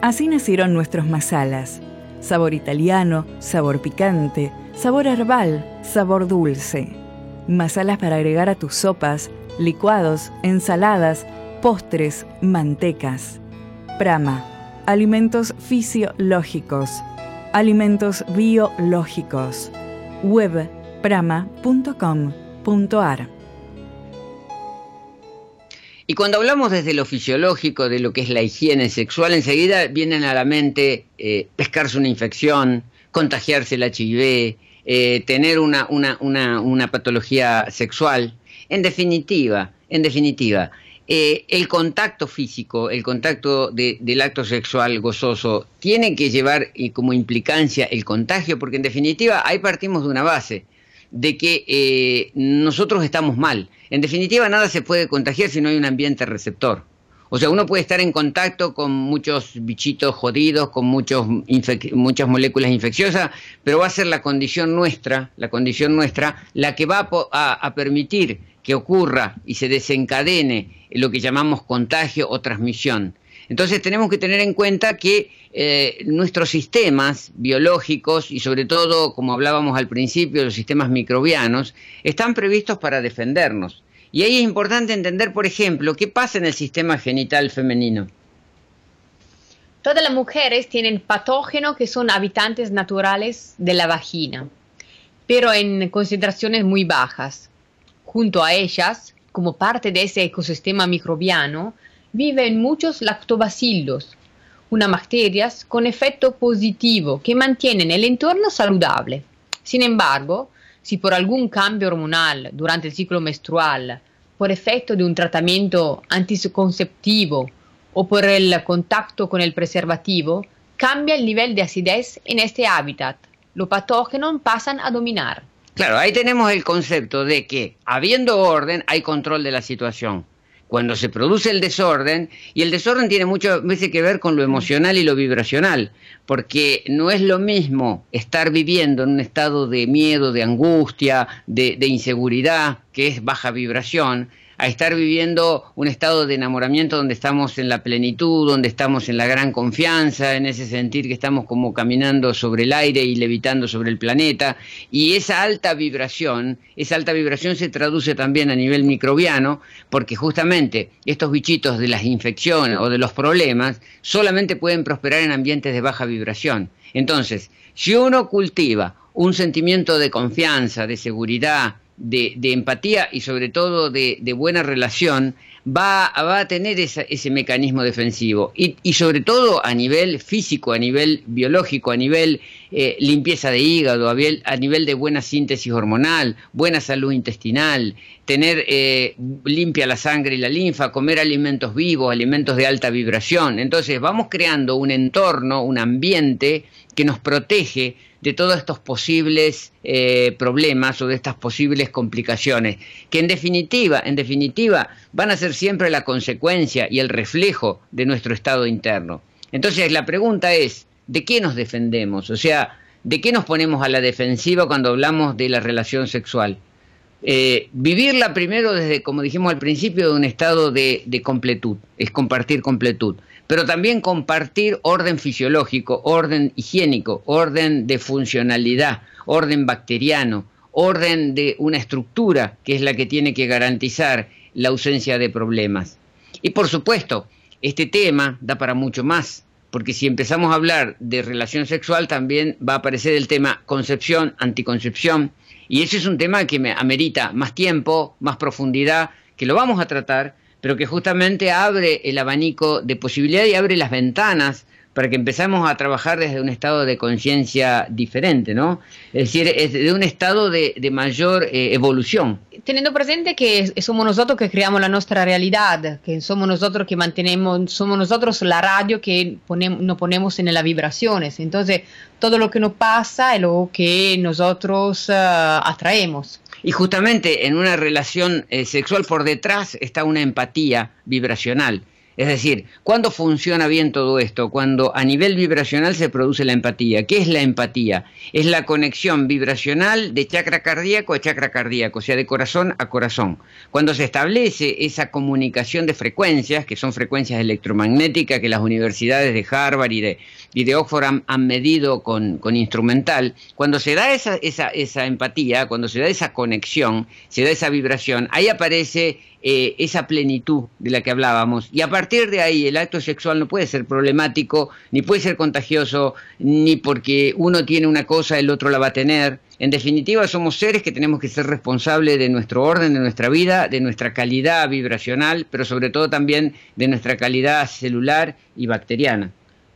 Así nacieron nuestros masalas, sabor italiano, sabor picante, sabor herbal, sabor dulce. Masalas para agregar a tus sopas, licuados, ensaladas, postres, mantecas. Prama, alimentos fisiológicos, alimentos biológicos. Web prama.com.ar y cuando hablamos desde lo fisiológico, de lo que es la higiene sexual, enseguida vienen a la mente eh, pescarse una infección, contagiarse el HIV, eh, tener una, una, una, una patología sexual. En definitiva, en definitiva, eh, el contacto físico, el contacto del acto sexual gozoso, tiene que llevar y como implicancia el contagio, porque en definitiva ahí partimos de una base, de que eh, nosotros estamos mal. En definitiva, nada se puede contagiar si no hay un ambiente receptor. O sea, uno puede estar en contacto con muchos bichitos jodidos, con muchos muchas moléculas infecciosas, pero va a ser la condición nuestra, la condición nuestra, la que va a permitir que ocurra y se desencadene lo que llamamos contagio o transmisión. Entonces tenemos que tener en cuenta que eh, nuestros sistemas biológicos y sobre todo, como hablábamos al principio, los sistemas microbianos, están previstos para defendernos. Y ahí es importante entender, por ejemplo, qué pasa en el sistema genital femenino. Todas las mujeres tienen patógenos que son habitantes naturales de la vagina, pero en concentraciones muy bajas. Junto a ellas, como parte de ese ecosistema microbiano, viven muchos lactobacillos, unas bacterias con efecto positivo que mantienen el entorno saludable. Sin embargo, si por algún cambio hormonal durante el ciclo menstrual, por efecto de un tratamiento anticonceptivo o por el contacto con el preservativo, cambia el nivel de acidez en este hábitat, los patógenos pasan a dominar. Claro, ahí tenemos el concepto de que habiendo orden hay control de la situación. Cuando se produce el desorden, y el desorden tiene mucho veces que ver con lo emocional y lo vibracional, porque no es lo mismo estar viviendo en un estado de miedo, de angustia, de, de inseguridad, que es baja vibración, a estar viviendo un estado de enamoramiento donde estamos en la plenitud, donde estamos en la gran confianza, en ese sentir que estamos como caminando sobre el aire y levitando sobre el planeta. Y esa alta vibración, esa alta vibración se traduce también a nivel microbiano, porque justamente estos bichitos de las infecciones o de los problemas solamente pueden prosperar en ambientes de baja vibración. Entonces, si uno cultiva un sentimiento de confianza, de seguridad, de, empatía y sobre todo de, buena relación, va, a tener ese mecanismo defensivo. Y, sobre todo a nivel físico, a nivel biológico, a nivel eh, limpieza de hígado, a nivel, de buena síntesis hormonal, buena salud intestinal, tener eh, limpia la sangre y la linfa, comer alimentos vivos, alimentos de alta vibración. Entonces vamos creando un entorno, un ambiente que nos protege de todos estos posibles eh, problemas o de estas posibles complicaciones, que en definitiva, en definitiva, van a ser siempre la consecuencia y el reflejo de nuestro estado interno. Entonces la pregunta es, ¿de qué nos defendemos? O sea, ¿de qué nos ponemos a la defensiva cuando hablamos de la relación sexual? Eh, vivirla primero desde, como dijimos al principio, de un estado de completud, es compartir completud pero también compartir orden fisiológico, orden higiénico, orden de funcionalidad, orden bacteriano, orden de una estructura que es la que tiene que garantizar la ausencia de problemas. Y por supuesto, este tema da para mucho más, porque si empezamos a hablar de relación sexual también va a aparecer el tema concepción, anticoncepción, y ese es un tema que me amerita más tiempo, más profundidad, que lo vamos a tratar, pero que justamente abre el abanico de posibilidades y abre las ventanas para que empezamos a trabajar desde un estado de conciencia diferente, ¿no? Es decir, es de un estado de, mayor eh, evolución. Teniendo presente que somos nosotros que creamos la nuestra realidad, que somos nosotros que mantenemos, somos nosotros la radio que ponemos, nos ponemos en las vibraciones. Entonces, todo lo que nos pasa es lo que nosotros uh, atraemos. Y justamente en una relación eh, sexual por detrás está una empatía vibracional es decir, ¿cuándo funciona bien todo esto? Cuando a nivel vibracional se produce la empatía. ¿Qué es la empatía? Es la conexión vibracional de chakra cardíaco a chakra cardíaco, o sea, de corazón a corazón. Cuando se establece esa comunicación de frecuencias, que son frecuencias electromagnéticas que las universidades de Harvard y de, y de Oxford han, medido con, instrumental, cuando se da esa, esa, esa empatía, cuando se da esa conexión, se da esa vibración, ahí aparece eh, esa plenitud de la que hablábamos. Y a partir de ahí el acto sexual no puede ser problemático, ni puede ser contagioso, ni porque uno tiene una cosa, el otro la va a tener. En definitiva, somos seres que tenemos que ser responsables de nuestro orden, de nuestra vida, de nuestra calidad vibracional, pero sobre todo también de nuestra calidad celular y bacteriana.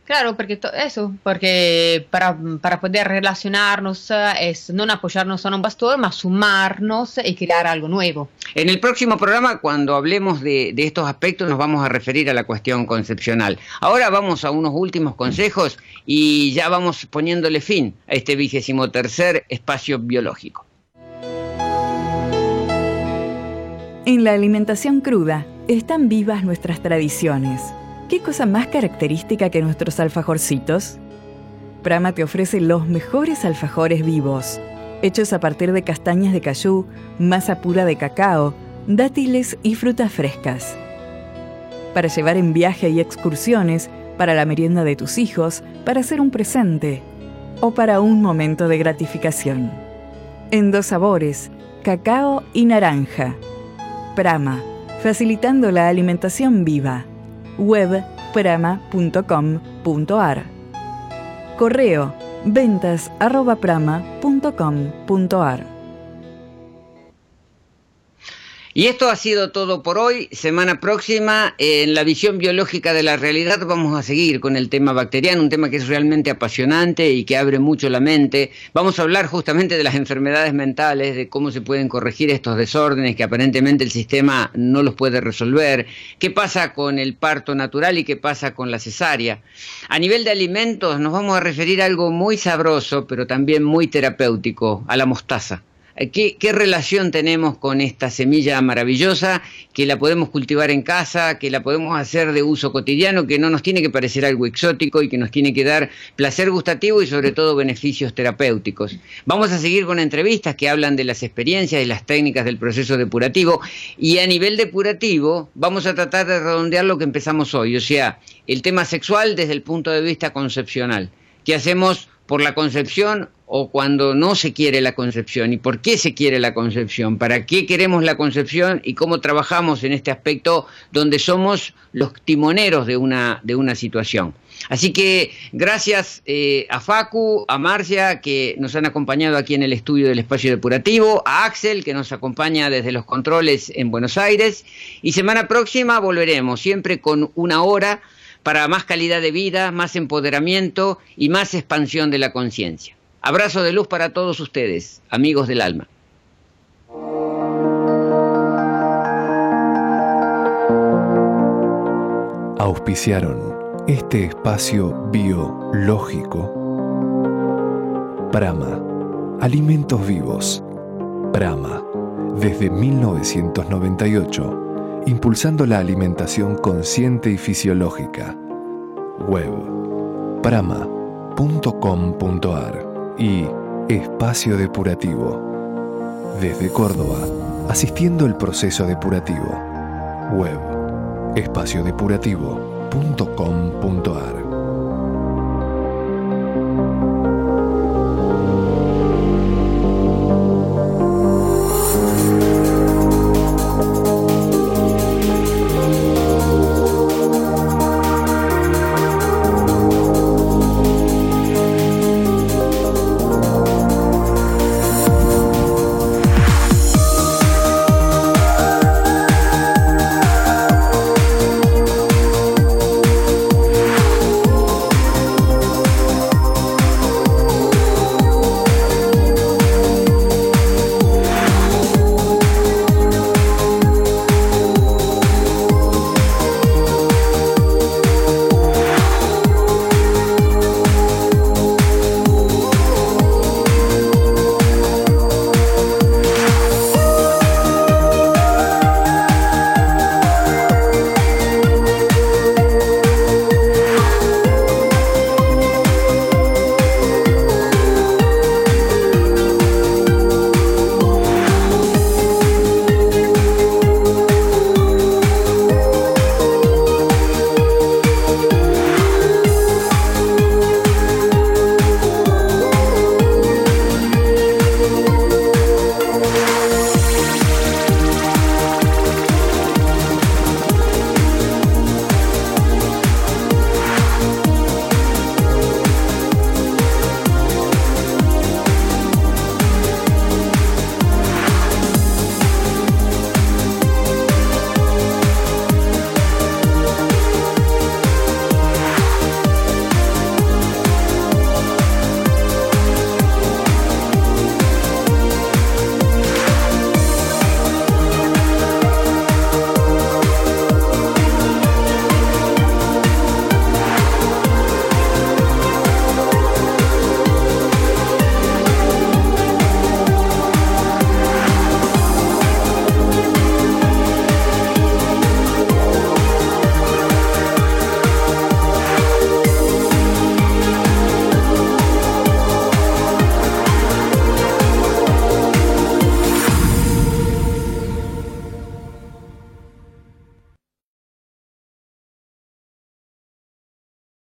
Claro, porque eso, porque para, para, poder relacionarnos eh, es no apoyarnos a un pastor, más sumarnos y crear algo nuevo. En el próximo programa, cuando hablemos de, de, estos aspectos, nos vamos a referir a la cuestión concepcional. Ahora vamos a unos últimos consejos y ya vamos poniéndole fin a este vigésimo tercer espacio biológico. En la alimentación cruda están vivas nuestras tradiciones ¿Qué cosa más característica que nuestros alfajorcitos? Prama te ofrece los mejores alfajores vivos, hechos a partir de castañas de cayú, masa pura de cacao, dátiles y frutas frescas. Para llevar en viaje y excursiones, para la merienda de tus hijos, para hacer un presente o para un momento de gratificación. En dos sabores, cacao y naranja. Prama, facilitando la alimentación viva webprama.com.ar. Correo ventas Y esto ha sido todo por hoy. Semana próxima, en la visión biológica de la realidad, vamos a seguir con el tema bacteriano, un tema que es realmente apasionante y que abre mucho la mente. Vamos a hablar justamente de las enfermedades mentales, de cómo se pueden corregir estos desórdenes que aparentemente el sistema no los puede resolver, qué pasa con el parto natural y qué pasa con la cesárea. A nivel de alimentos, nos vamos a referir a algo muy sabroso, pero también muy terapéutico, a la mostaza. ¿Qué, relación tenemos con esta semilla maravillosa que la podemos cultivar en casa, que la podemos hacer de uso cotidiano, que no nos tiene que parecer algo exótico y que nos tiene que dar placer gustativo y sobre todo beneficios terapéuticos? Vamos a seguir con entrevistas que hablan de las experiencias y las técnicas del proceso depurativo y a nivel depurativo vamos a tratar de redondear lo que empezamos hoy, o sea, el tema sexual desde el punto de vista concepcional. ¿Qué hacemos por la concepción o cuando no se quiere la concepción y por qué se quiere la concepción, para qué queremos la concepción y cómo trabajamos en este aspecto donde somos los timoneros de una, de una situación. Así que gracias eh, a Facu, a Marcia, que nos han acompañado aquí en el estudio del espacio depurativo, a Axel, que nos acompaña desde los controles en Buenos Aires, y semana próxima volveremos, siempre con una hora para más calidad de vida, más empoderamiento y más expansión de la conciencia. Abrazo de luz para todos ustedes, amigos del alma. Auspiciaron este espacio biológico. Prama, alimentos vivos. Prama, desde 1998, impulsando la alimentación consciente y fisiológica. Web, prama.com.ar y Espacio Depurativo. Desde Córdoba, asistiendo el proceso depurativo. Web espaciodepurativo.com.ar